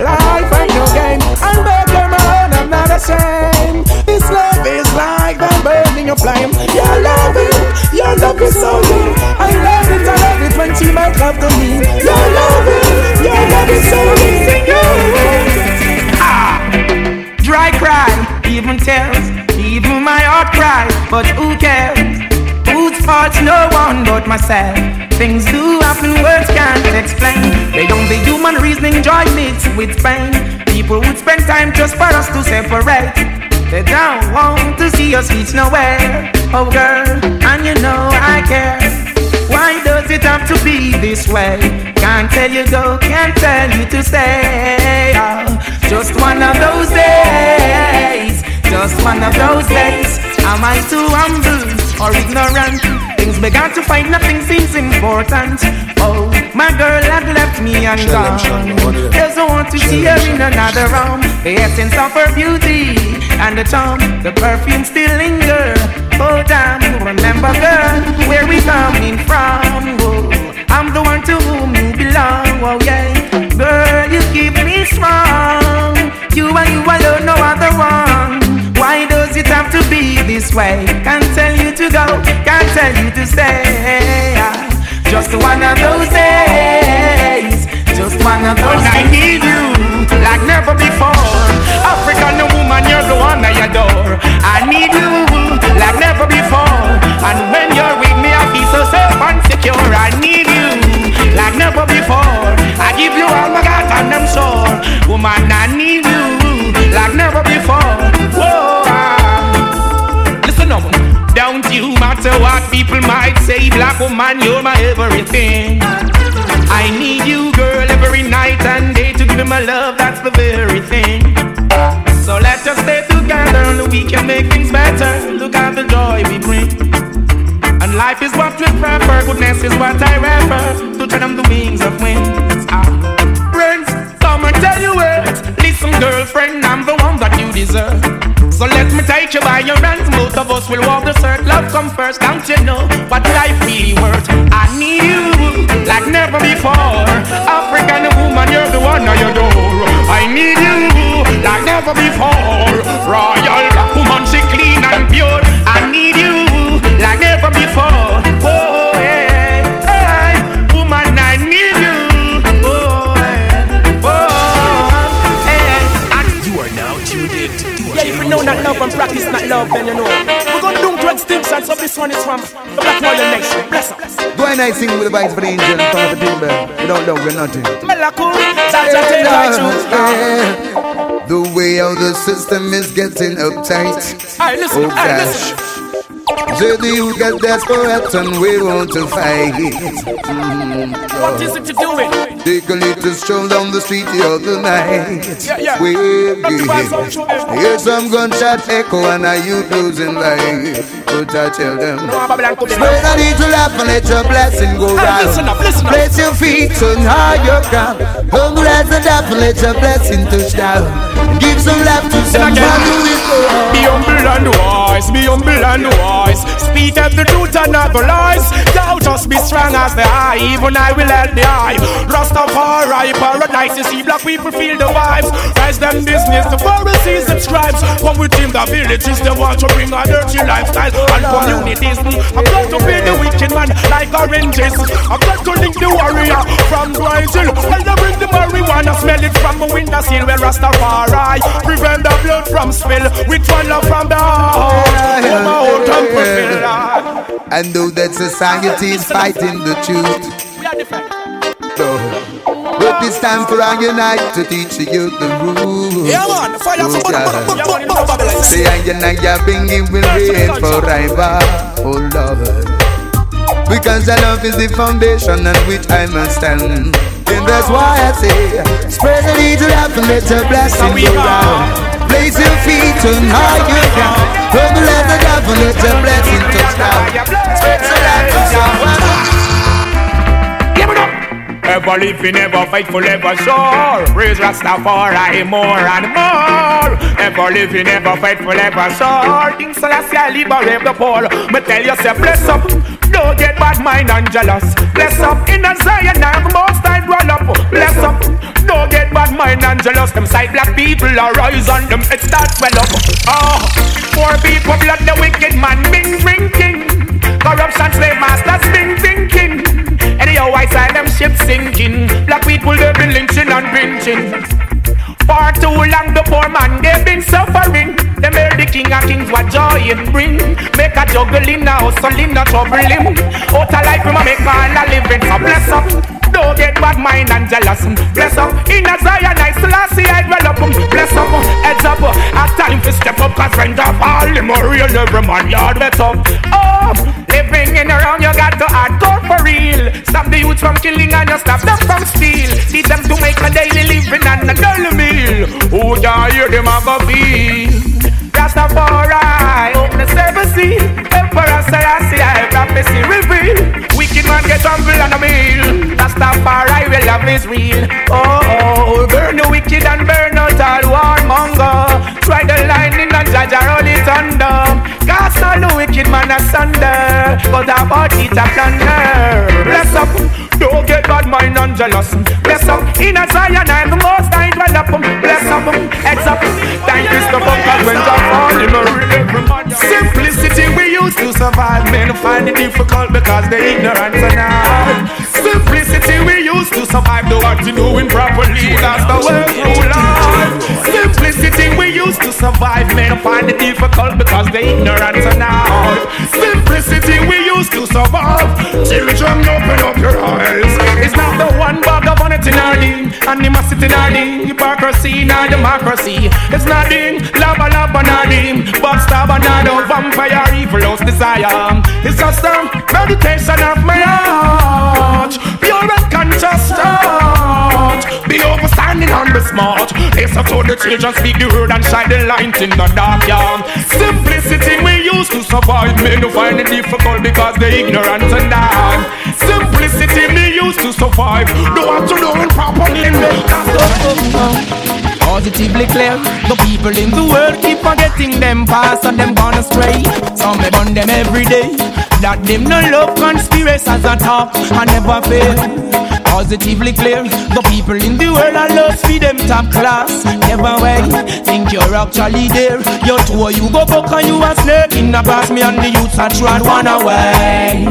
life ain't no game. I'm begging not ashamed. This love is like the burning of flame. Your loving, your love is so real. I love it, I love it when she make love to me. Your loving, your love is so real. Ah! Dry cry, even tears, even my heart cries, but who cares? Whose fault's no one but myself. Things do happen, words can't explain. They don't be human reasoning, joy mixed with pain. People would spend time just for us to separate. They don't want to see us reach nowhere. Oh, girl, and you know I care. Why does it have to be this way? Can't tell you go, can't tell you to stay. Oh, just one of those days. Just one of those days. Am I too humble or ignorant? Things began to find nothing seems important. Oh, my girl had left me and gone. Doesn't want to see her in another room. The essence of her beauty and the charm, the perfume still linger. Oh damn, remember girl, where we coming from? Oh, I'm the one to whom you belong. Oh yeah, girl, you keep me strong. You and you alone, no other one. Why does it have to be this way? Can't tell you to go, can't tell you to stay. Just one of those days, just one of those. I need you like never before. Woman, you're my everything. I need you, girl, every night and day to give me my love, that's the very thing. So let's just stay together we can make things better. Look at the joy we bring. And life is what we prefer, goodness is what I refer to turn on the wings of winds. Ah. Friends, come and tell you it. Listen, girlfriend, I'm the one that you deserve. Take you by your hands. Both of us will walk the circle. Love come first, don't you know what life really worth? I need you like never before. African woman, you're the one I adore. I need you like never before. Royal woman, she clean and pure. I need you like never and practice not love, then you know. We're gonna do to extinction, so this one is from the Black Royal Nation. Bless up. Go and I sing with the vibes for the angel of the timber. We don't know, we're nothing. Melaku, Jah Jah take my. The way how the system is getting uptight. Listen, Oh gosh. So the youth get desperate and we want to fight. Mm, What is it to do with? Take a little stroll down the street the other night. Yeah, yeah. Well, Not the vibes on show, yeah. eh? Hear some gunshot echo and a youth losing life. But I tell them. No, Babylon come in. Spread a little laugh and let your blessing go round. listen up, listen up. Place your feet on higher ground. Humble as a dove and let your blessing touch down. Give some love to someone who is Be humble and wise, be humble and wise. Speak the truth and not the lies. Doubt just be strong as the eye. Even I will help the eye. Rastafari, paradise. You see, black people feel the vibes. Rise them business, the Pharisees and scribes. Come with him, the villages, they want to bring a dirty lifestyle and communities. I'm going to be the wicked man like oranges. I'm going to link the warrior from Brazil. Well, they bring the marijuana, smell it from the window sill. Where Rastafari prevent the blood from spill. With one love And though that society is fighting the truth. We are different. But it's time for our unite to teach the youth the rules. Yeah, man. Fire for God. Yeah, man. You know Babylon. Say I and I are bringing will reign forever. Oh Lord. Because the love is the foundation on which I must stand. And that's why I say, spread a little love and let your blessing go round. Place your feet on higher ground. As the dove and let your blessing touch down. Ever living, ever faithful, ever sure. Praise Rastafari more and more. Ever living, ever faithful, ever sure. King Selassie, I liberate the poor. Me tell you, say, bless up. Don't get bad mind and jealous. Bless up. In a Zion, I'm most time run up. Bless up. Don't get bad mind and jealous. Them side black people are rise on them start swell up. Ah, oh, poor people blood the wicked man been drinking. Corruption slave masters been thinking. Anyhow, I them ships sinking. Black people they've been lynching and pinching. For too long, the poor man they've been suffering. They made the king of kings what joy it bring. Make a juggling in a hustle in a trouble him. Out of life, we make all a living. So bless up. Don't get bad mind and jealous. Bless up. In a Zion, I see I dwell up. Bless up. Heads up. A time to step up. Cause friends of all them are real. Every man yard wet up. Oh, living in around you got to add code for real. Stop the youth from killing and you stop them from steal. Teach them to make a daily living and a daily meal. Who ya hear them have a feel? Rastafari, open the service Emperor Selassie, I prophecy reveal. Wicked man get humble on a meal. Rastafari will love his real. Oh, oh, burn the wicked and burn out all warmonger. Try the lightning and judge roll it under. All the wicked man asunder. But about it a plunder. Bless up, don't get bad mind and jealous. Bless up, in a Zion I'm the most I dwell up. Bless up, heads up. Thank Christopher, cause when fall in a Simplicity we used to survive. Men find it difficult because they ignorant and hard. Simplicity we used to survive. The what you doing properly. That's the way through life. Simplicity to survive. Men find it difficult because they ignorant and hard. Simplicity we used to survive. Children, open up your eyes. It's not the one bag of vanity our ding. Animosity our ding. Hypocrisy in our democracy. It's not ding. Lava lava not ding. Backstab and not a vampire evil desire. It's just a meditation of my heart. Be smart. Listen to the children speak the word and shine the light in the dark. Simplicity we used to survive. Men who find it difficult because they ignorant and dumb. Simplicity we used to survive. Want to know it properly. Positively clear, the people in the world keep forgetting them past and them gone astray. Some me burn them every day. That them no love conspiracies at talk and never fail. Positively clear, the people in the world are lost for them top class. Never way, think you're actually there. You two you go buck and you a snake in the past. Me and the youths are trod one away.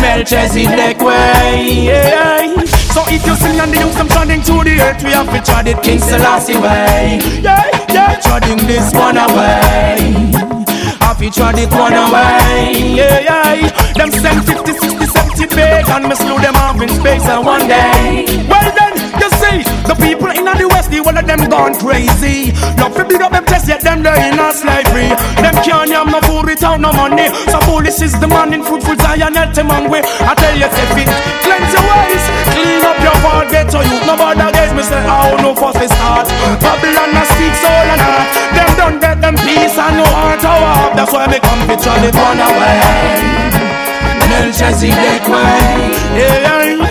Melchizedek way. Yeah. So if you see and the youths them treading to the earth, we have to trod it King Selassie way. Yeah, yeah, treading this one away. Have to trod it one away. Yeah, yeah. Them send 50, 60, 70 big and me slew them off in space and one day. Well then, see, the people in the west, the one of them gone crazy. Love to beat up them chest, yet them they in a slavery. Them can't yam no food without no money. So foolish is the man in fruitful Zion, help them and way. I tell you, say fit, cleanse your ways, clean up your fault, get to you. No bother guys, me say, oh no fuss is start. Babylon a speak soul and heart. Them don't get them peace and no heart to walk. That's why me come try to run away. Melchizedek way. Yeah, so if you see me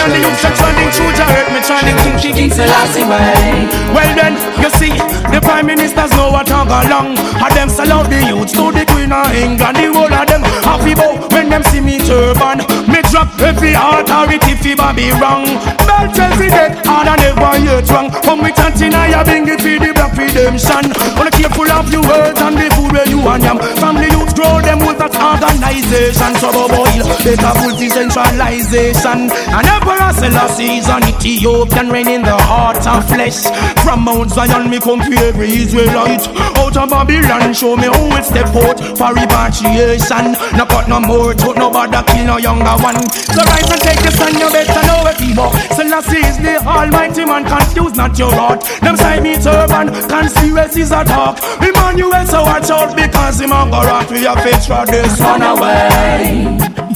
on the youth, you're trending through the earth, me trending to King Selassie way. Well then, you see, the prime ministers know what I go along. And them sell out the youths to the Queen of England. The whole of them happy bow when them see me turban. Me drop every authority fi be wrong. Melchizedek, and I never hear wrong. Come with Tantina, you bring it for the black redemption. Wanna careful of your words and the food where you and them. Family youth grow them with that organization. So boil, better full decentralization. And Emperor Selassie is an Ethiopian reign in the heart of flesh. From Mount Zion, me come for every Israelite. Out of Babylon, show me who will step out for repatriation. No cut no more, to no bother kill no younger one. So rise and take the sun, you better know where people. Selassie is the Almighty man, confuse not your heart. Them say me turban, conspiracies are talk. Emmanuel, so watch out because him and go right with your face for this one away.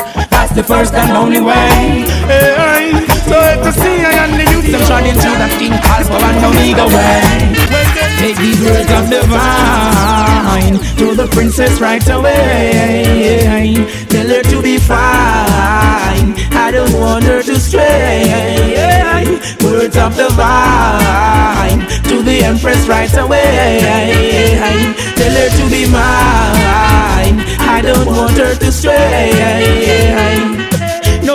The first and only way. Hey, so you see I and the youth them shining through that king Alpha and Omega way. Take these words of divine to the princess right away. Tell her to be fine. I don't want her to stray. Words of divine to the empress right away. Tell her to be mine. I don't want her to stray.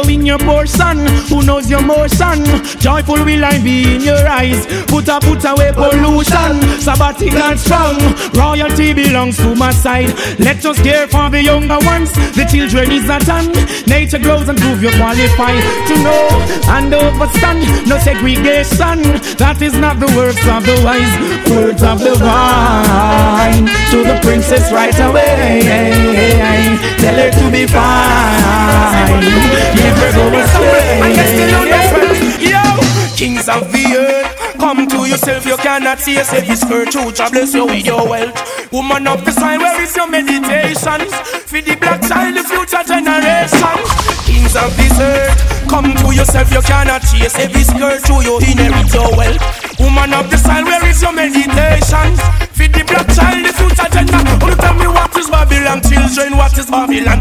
Knowing your portion, who knows your motion? Joyful will I be in your eyes. Put a put away pollution. Sabbatic and strong. Royalty belongs to my side. Let us care for the younger ones. The children is at hand. Nature grows and prove you qualified to know and overstand. No segregation. That is not the works of the wise. Words of the vine to the princess right away. Tell her to be fine. Never I you know that Yo, kings of the earth. Come to yourself, you cannot see yourself. His virtue, God bless you with your wealth. Woman of the sign, where is your meditation? For the black child, the future generation. Kings of this earth, come to yourself, you cannot chase every skirt to you inherit your wealth. Woman of the sign, where is your meditation? For the black child, the future generation. Oh, tell me Babylon, children, what is Babylon?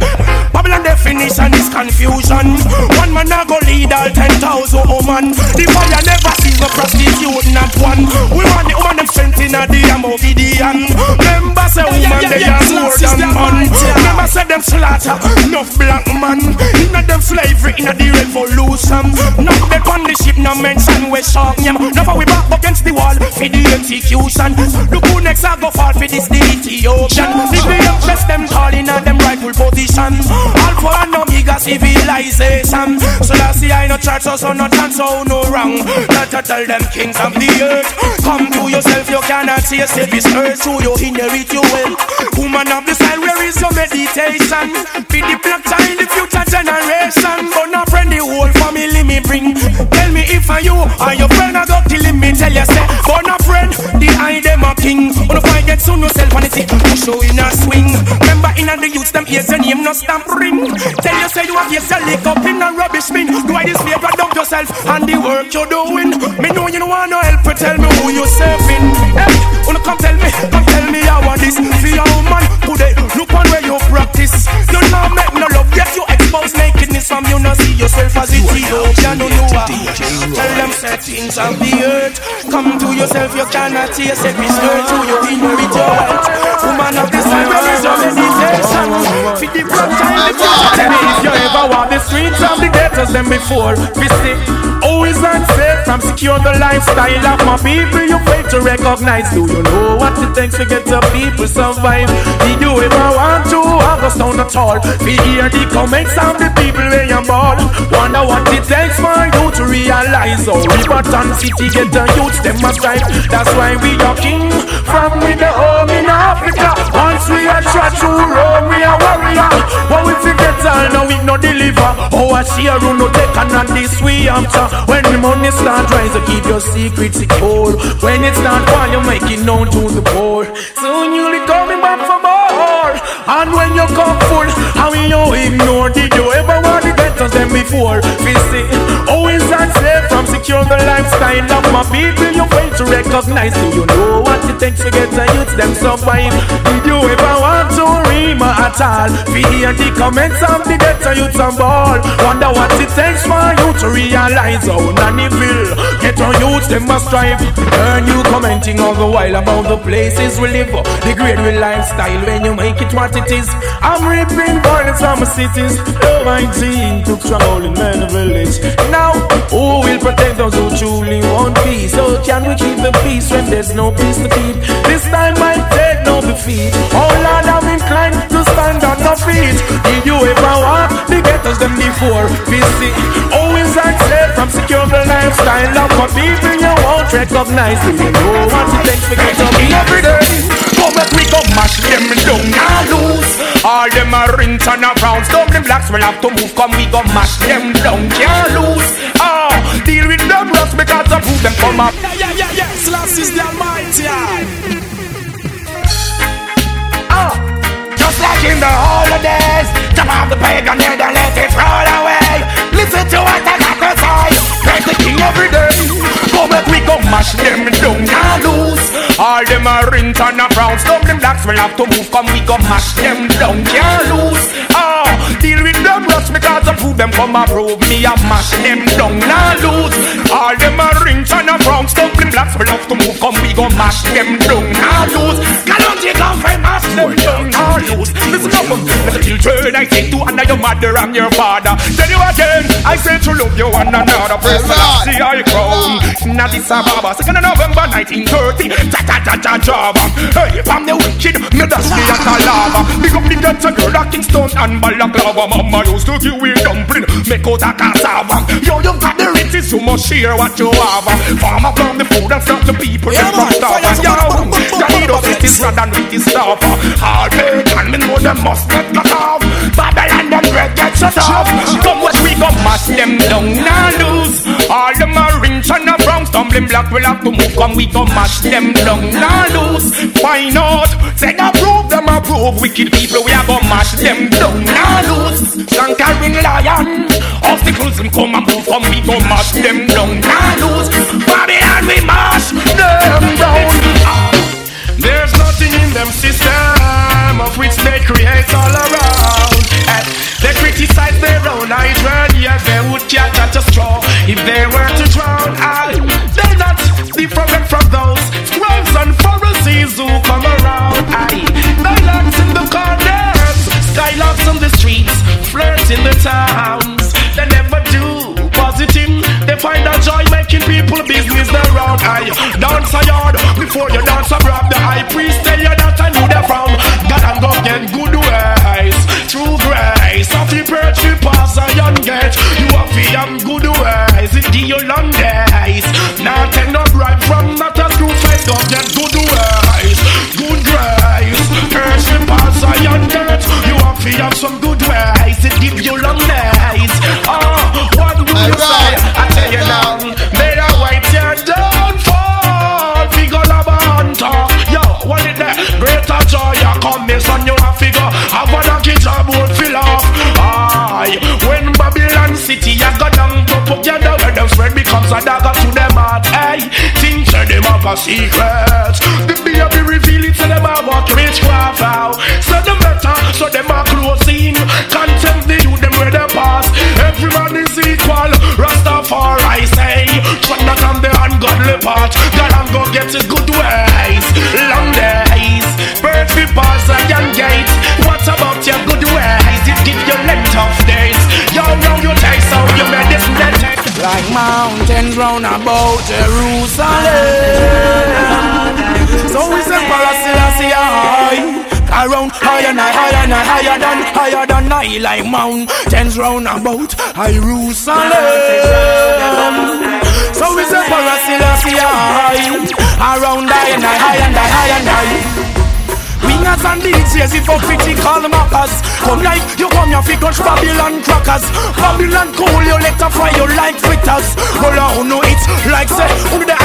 Babylon definition is confusion. One man a go lead all ten thousand woman. The fire never sees no prostitute, not one. We want the woman them strength in a the amount Gideon. Remember say woman they are more than man. Remember say them slaughter enough black man. Inna them slavery inna the revolution. Not them on the ship no mention we shark yam. Now we back against the wall for the execution. Look who next I go fall for this the Ethiopian. Civilization. So that's the I no church so so no chance so no wrong. Not to tell them kings of the earth. Come to yourself, you cannot see yourself this earth, so you inherit your wealth. Woman of the style, where is your meditation? Be the black child, the future generation. But not friend, the whole family me bring. Tell me if I you are your friend I go. Tell you say, but not friend, the eye them a king. Wanna fight get soon yourself it's push you in a swing. Remember in the youth them ears your name no stamp ring. Tell you say you have yourself lick up in a rubbish bin. Do I this favor dump yourself and the work you're doing? Me know you don't want no help, but tell me who you're serving. Hey, wanna come tell me, come tell me how this. For your woman, could they look on where you practice? You not make no love, yet you expose nakedness from you not see yourself as Ethiopian. No, you are. Tell them settings of the earth. Come to yourself, you cannot taste it. Her to you your wealth. Woman of this time, where is your meditation? For the blood time, Tell me if you ever walk the streets of the ghettos than before. Visit, always unsafe from secure the lifestyle of my people. You fail to recognize. Do you know what it takes to get the people survive? Did you ever want to August down at all? We hear the comments of the people where you ball. Wonder what it takes for you to realize. Oh, Riverton City get the youths them must strive. That's why we are king from with the home in Africa. Once we are shot to Rome, we are warrior. What we forget all now we no deliver. Oh, I see a run no take on this we after. When the money start rise, you keep your secrets secure. When it start fall, you make it known to the poor. Soon you'll be coming back for more. And when you come full, how you ignore? You want the ghettos them before? Visit, always unsafe from secure the lifestyle of my people. You fail to recognize. Do you know what it takes to get the youth them survive? Did you ever want to rima at all? We hear the comments of the ghetto youth and ball. Wonder what it takes for you to realize how nanny feel. Ghetto youth them must strive. Earn you commenting all the while about the places we live. The great real lifestyle when you make it what it is. I'm reaping violence from cities. Love 19 took strong in many village. Protect those who truly want peace? So can we keep the peace when there's no peace to keep? This time I take no defeat. Oh Lord, I'm inclined to stand on the feet. Did you ever walk the ghettos them before? Visit, always unsafe from secure the lifestyle of my people. You won't recognize. Do you know what it takes to get up every day? Come make we go mash them down and loose. All them are rinse and a browns. Dublin blacks will have to move. Come we go mash them down, can't lose. Rust because them come up. Yeah, yeah, yeah, yeah. Slash is the almighty. Ah, just like in the holidays, jump off the pagan and then let it roll away. Listen to what I got to say. Praise the king every day. Go make we go mash them down and loose. All them are and a browns. Dublin blacks will have to move. Come we go mash them down, can't lose. Ah, deal with them rust because of who them come approve me. I mash them down and lose. All them are rinse and a browns. Dublin blacks will have to move. Come we go mash them down and lose. Can't take off and mash them down and lose. Listen up, little children. I say to honor your mother and your father. Tell you again, I say to love you one another. The Lord. See I crown. Now Addis Ababa, second of November 1930. Ta ta ta ta Java. Hey, from the wicked, me dust me at a lava. Big up the ghetto girl at Kingston and Balaclava. Mama used to give we dumpling, make out a cassava. Yo, you got the riches, you must share what you have. Farm up on the food and stop the people Yeah, from starving. Yo, you need us it is God and it is stuff. All pagan, me know them must get cut off. Babylon, them bread get shut off. Come what we go mash them down, now lose. All them are rich and a brown, stumbling block, we'll have to move. Come we go mash them down, now lose. Why not? Say approve, them approve. Wicked people, we are go mash them down, now lose. Conquering lion, obstacles them come and move. Come we go mash them down, now lose. Babylon, we mash them down. Ah. There's nothing in them system of which they create all around. And they criticize their own eyes when they would catch at a straw if they were to drown. I, they're not different from in the towns. They never do positive. They find a joy making people business around. I dance a yard before you dance a grab. The high priest tell you that I knew the frown. God and go get good ways True grace. Of the perch we pass a young gate. You have to have good ways. It give you long days. Now take no bribe from not a screw face. Go get good You have some good ways. It give you long days. Oh, what do you say? I tell you now. Better wait your downfall. Figure on top. Yo, what is that? Greater joy. You come, me son, you a figure. Have a donkey job won't fill off. Aye, when Babylon City, you go down to put your dog where them spread becomes a dagger to them heart. Hey, think say them have a secret. The baby reveal it, so them what witchcraft out. So them so them are closing. Contempt the youth, them where they pass. Every man is equal. Rastafari say, try not on the ungodly part. God and go get a good ways. Long days, we pass young gate. What about your good ways? It give you length of days. Yo, now you taste how you made this net. Like mountains round about Jerusalem. So we say Selassie high. Around higher and higher and higher than higher than I like mountains round about Jerusalem. So we say Selassie high. Around higher and higher and higher and higher. Wingers and DJs, if you critical mockers Come like you come here fi touch Babylon crackers Babylon cool, you let fry you like fritters Roll on, no it's like say,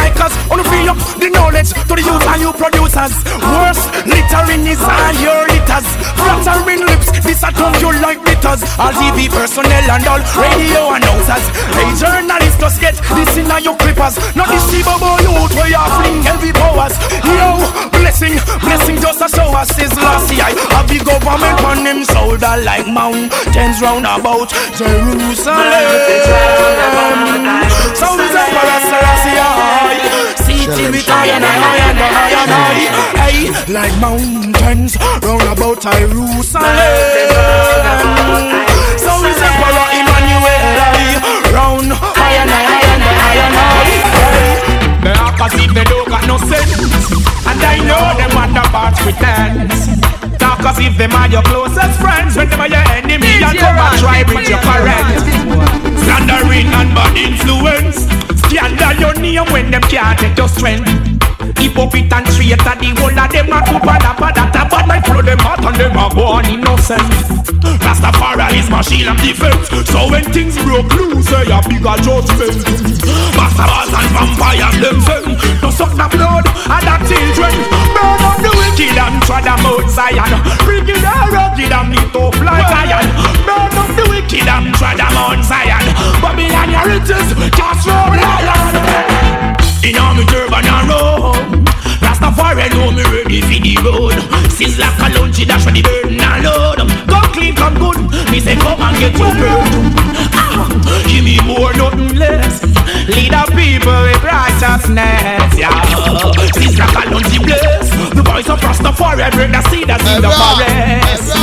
only the hikers free up the knowledge to the youth and you producers Worse, littering is all your litters Flattering lips, this a tongue you like bitters All TV personnel and all radio announcers. Hey journalists, just get this in your clippers. Not this boy youth where you fling heavy powers. Yo, blessing, blessing just a show us is last year. A big government on him shoulder like mountains round about Jerusalem. So we say Parasarasi City with high and high and high and high. Hey, like mountains round about Jerusalem. So we say Para Emmanuel round high and high and high and high. They act as if they don't got no sense. And I know them want the parts pretend Talk as if them are your closest friends. When them are your enemy and come and try with your parents. Slandering and bad influence Scandal your name when them can't take your strength Hypocrite and traitor, the whole of them bad bad that a bad mind flow them out and them are born innocent. Rastafari is my shield of defense, so when things broke loose, eh, say a bigger judgment. Bastards and vampires them send, no suck the blood of the children. Burn up the wicked and tread them out Zion. It and rugged and neat up like iron. Burn up the wicked and tread them out Zion. Babylon your riches, cast from lion. In all me turban and robe Rastafari know me ready for the road. Since like a lunch, dash for the burden and load. Come clean, come good. Me say come and get your burden. Ah, Give me more, nothing less. Lead the people with righteousness Yeah. Since like a lunch, bless. The voice of Rastafari Break the seed that's in the forest.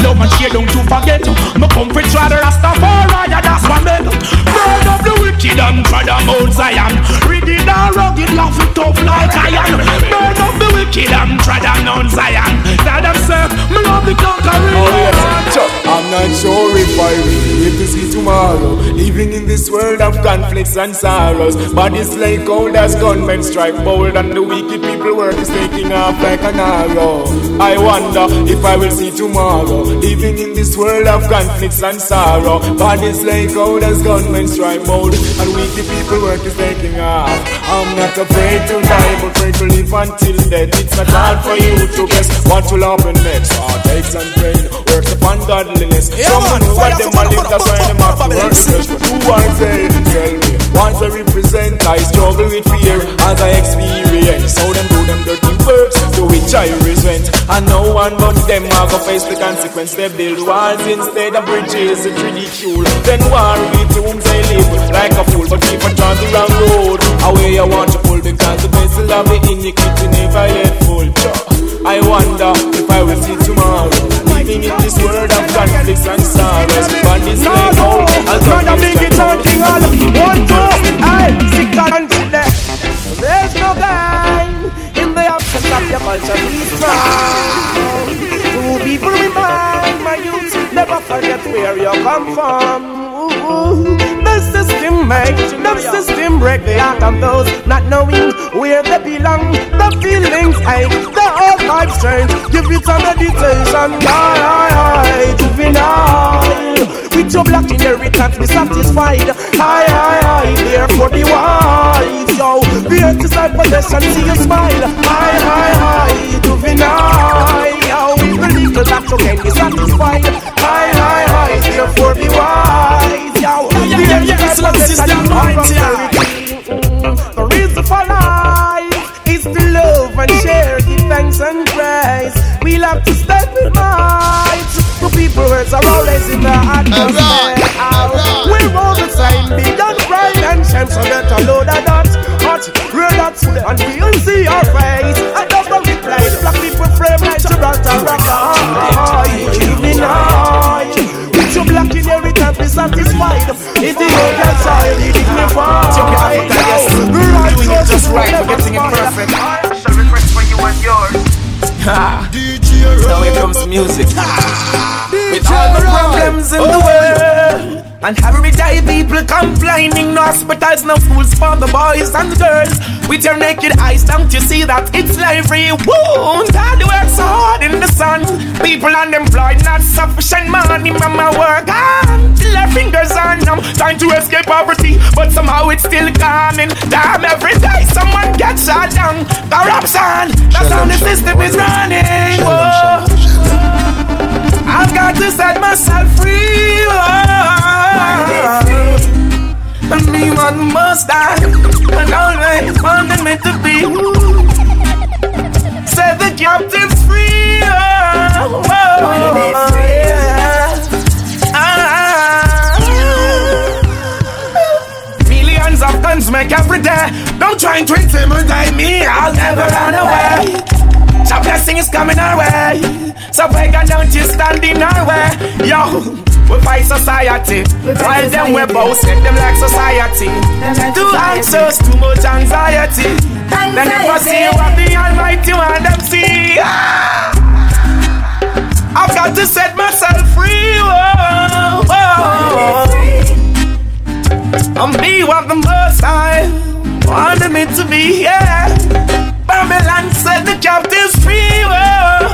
Love and share, don't you forget. Me come for try the Rastafari Yeah, that's what me Burn up the wicked and try the Mount Zion and rugged, laugh it tough like iron. Burn up the wicked and tread on Zion. Now them say, me love the conquering. Oh yes, I'm not sure if I will live to see tomorrow. Living in this world of conflicts and sorrows. Bodies lay cold as gunmen strike bold, and the wicked people work is taking off like an arrow. I wonder if I will see tomorrow. Living in this world of conflicts and sorrow. Bodies lay cold as gunmen strike bold, and wicked people work is taking off. I'm not afraid to die, but afraid to live until death. It's not hard for you to guess what will happen next. Heartaches and pain, works upon godliness. Yeah, Some man, know what them a live, that's why them have to work the fire, best. But who are they? Tell me. Once I represent, I struggle with fear as I experience. So them do them dirty works, to which I resent. And no one but them are gonna face the consequence. They build walls instead of bridges. It's ridicule. Then war with whom they live like a fool, but keep on trying the wrong road. Away I want to pull because the vessel of the iniquity never yet full. I wonder if I will see tomorrow. Living in this world of conflicts and sorrows. But late no, I'll come from. Ooh, The system makes the system break the heart of those not knowing where they belong. The feelings ache, the whole vibe strange. Give it a meditation, aye, aye, aye, juvenile. With your black inheritance, be satisfied. Aye, aye, aye, therefore be wise, yo. The earth is like possession, see you smile. Aye, aye, aye, juvenile, yo. With the little that you can be satisfied. Aye, therefore be wise, yo. The earth is like possession, see you The reason for life is to love and share, give thanks and praise. We'll have to stand with might. The people words are always in the atmosphere. We're all the big and bright and shame. So get a load of that, hot, real that, and we'll see your face. I love the replay. Black people frame like Gibraltar rock. Evening night. With your black inheritance, be satisfied. It's the old and soil, it dignified. Doing it just right, forgetting it perfect. Shall request for you and yours. Ha! Now here comes music. With all the problems in the world And every day people complaining No hospitals, no schools for the boys and the girls. With your naked eyes, don't you see that it's slavery? Wounds, God works so hard in the sun. People unemployed, not sufficient money Mama work hard till their fingers are numb Trying to escape poverty, but somehow it's still coming. Damn, every day someone gets shot down. Corruption, that's how the system is running. Whoa. Got to set myself free. Oh, and me one must die, and always wanted me to be. Set the captives free. Oh, oh. Millions of guns make every day. Don't try and intimidate me. I'll never run away. Your blessing is coming our way. So beg and don't you stand in our way. Yo, we fight society. While them we both set them like society. Too anxious, too much anxiety. They never see what the Almighty want them see. Ah. I've got to set myself free. I'm be what the most I wanted me to be. Yeah. Babylon set the captives free. Whoa.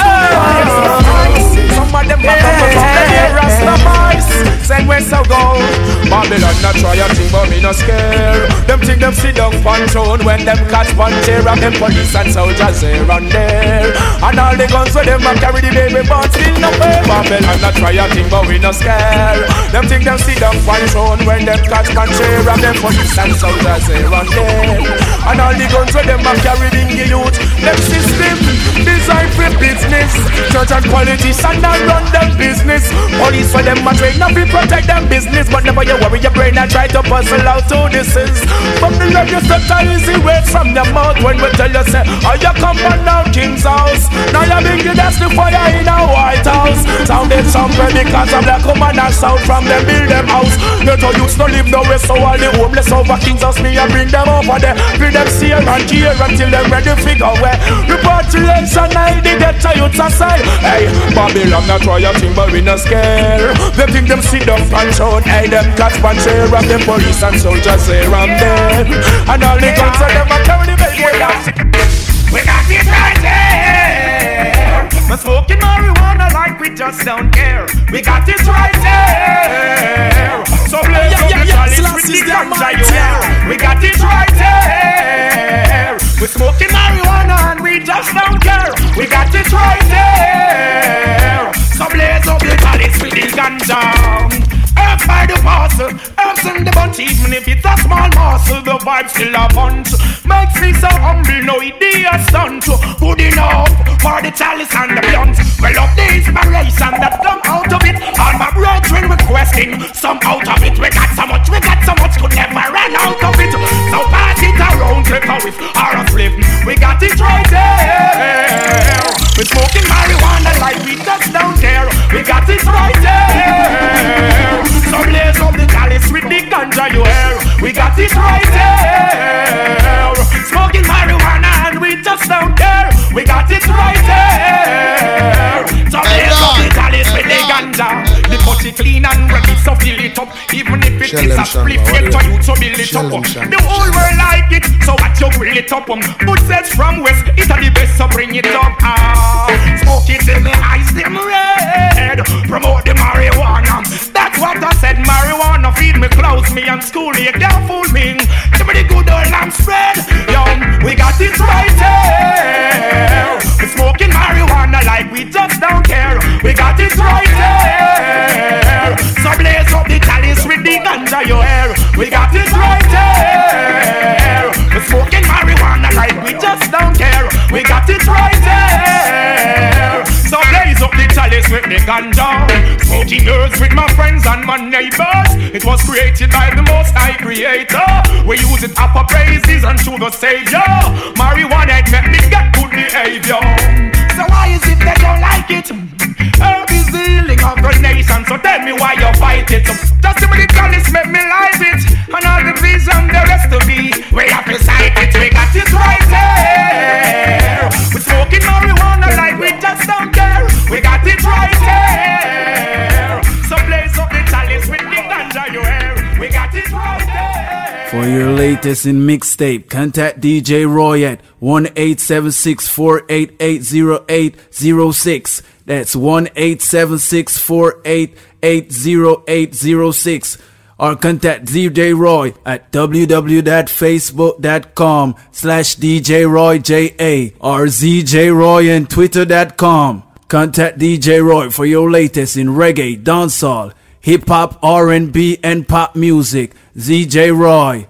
Oh. Some of them back up the Rasta boys. Said where so go. Babylon not try a thing but me no scare Them think them sit down on throne when them catch one chair And them police and soldiers here and there And all the guns where them a carry the baby but still no pay Babylon not try a thing but we no scare Them think them sit down on throne when them catch one chair And them police and soldiers here and there And all the guns where them a carry in the youth Them system designed for business. Church and politicians and run them business. Police for them a train up protect them business. But never you worry your brain and try to puzzle out who this is. From the love you easy way from your mouth When we tell you say, oh you come on now king's house? Now you bring the that's the fire in a White House. Sounded somewhere because of the command and sound from them build them house. Get how used to live nowhere so all the homeless over king's house Me I bring them over there. Bring them see and care until them ready to figure where. Report to Attention, I the ghetto youth a side. Hey, Babylon not try a thing, but we no scare. They think them sit up and shout, hey, them catch and share of the police and soldiers here and there. And all the guns are them a carry the bell. We got it right there. We're smoking marijuana like we just don't care. We got it right there. So blaze yeah, yeah, yeah, yeah. with the ganja you. We got it right there. We're smoking marijuana and we just don't care. We got it right there. So blaze up the chalice with the ganja by the parcel. Herbs in the bunch, even if it's a small morsel, the vibe still a punch. Makes me so humble, no idea stunt. Good enough for the chalice and the blunt. Up. Even if it is a split, get to you to build it up. The whole world like it, so what you grill it up. Um? Good sets from west, it's the best, so bring it up. Ah, smoke it till the eyes them red. Promote the marijuana. That's what I said marijuana feed me, clothes me, and school you can't fool me. Give me the good old lamb spread. Yo, we got it right here. We smoking marijuana like we just don't care. We got it right here. So blaze up chalice with the ganja you. We got it right here. We smoking marijuana like we just don't care. We got it right here. So blaze up the chalice with the ganja. Smoking herbs with my friends and my neighbors. It was created by the most high creator. We use it up for praises and to the savior. Marijuana it make me get good behavior. So why is it they don't like it? Mm. Herb healing of. So tell me why you fight it. Just give me the chalice, make me light it. And all the vision the rest. We have to it. We got it right there. We smoking marijuana like we just don't care. We got it right it there. For your latest in mixtape, contact DJ Roy at 1 876 488 That's 1 876 488 or contact DJ Roy at www.facebook.com slash DJ Roy JA or DJ Roy and twitter.com. Contact DJ Roy for your latest in reggae, dancehall, hip hop, R&B, and pop music. DJ Roy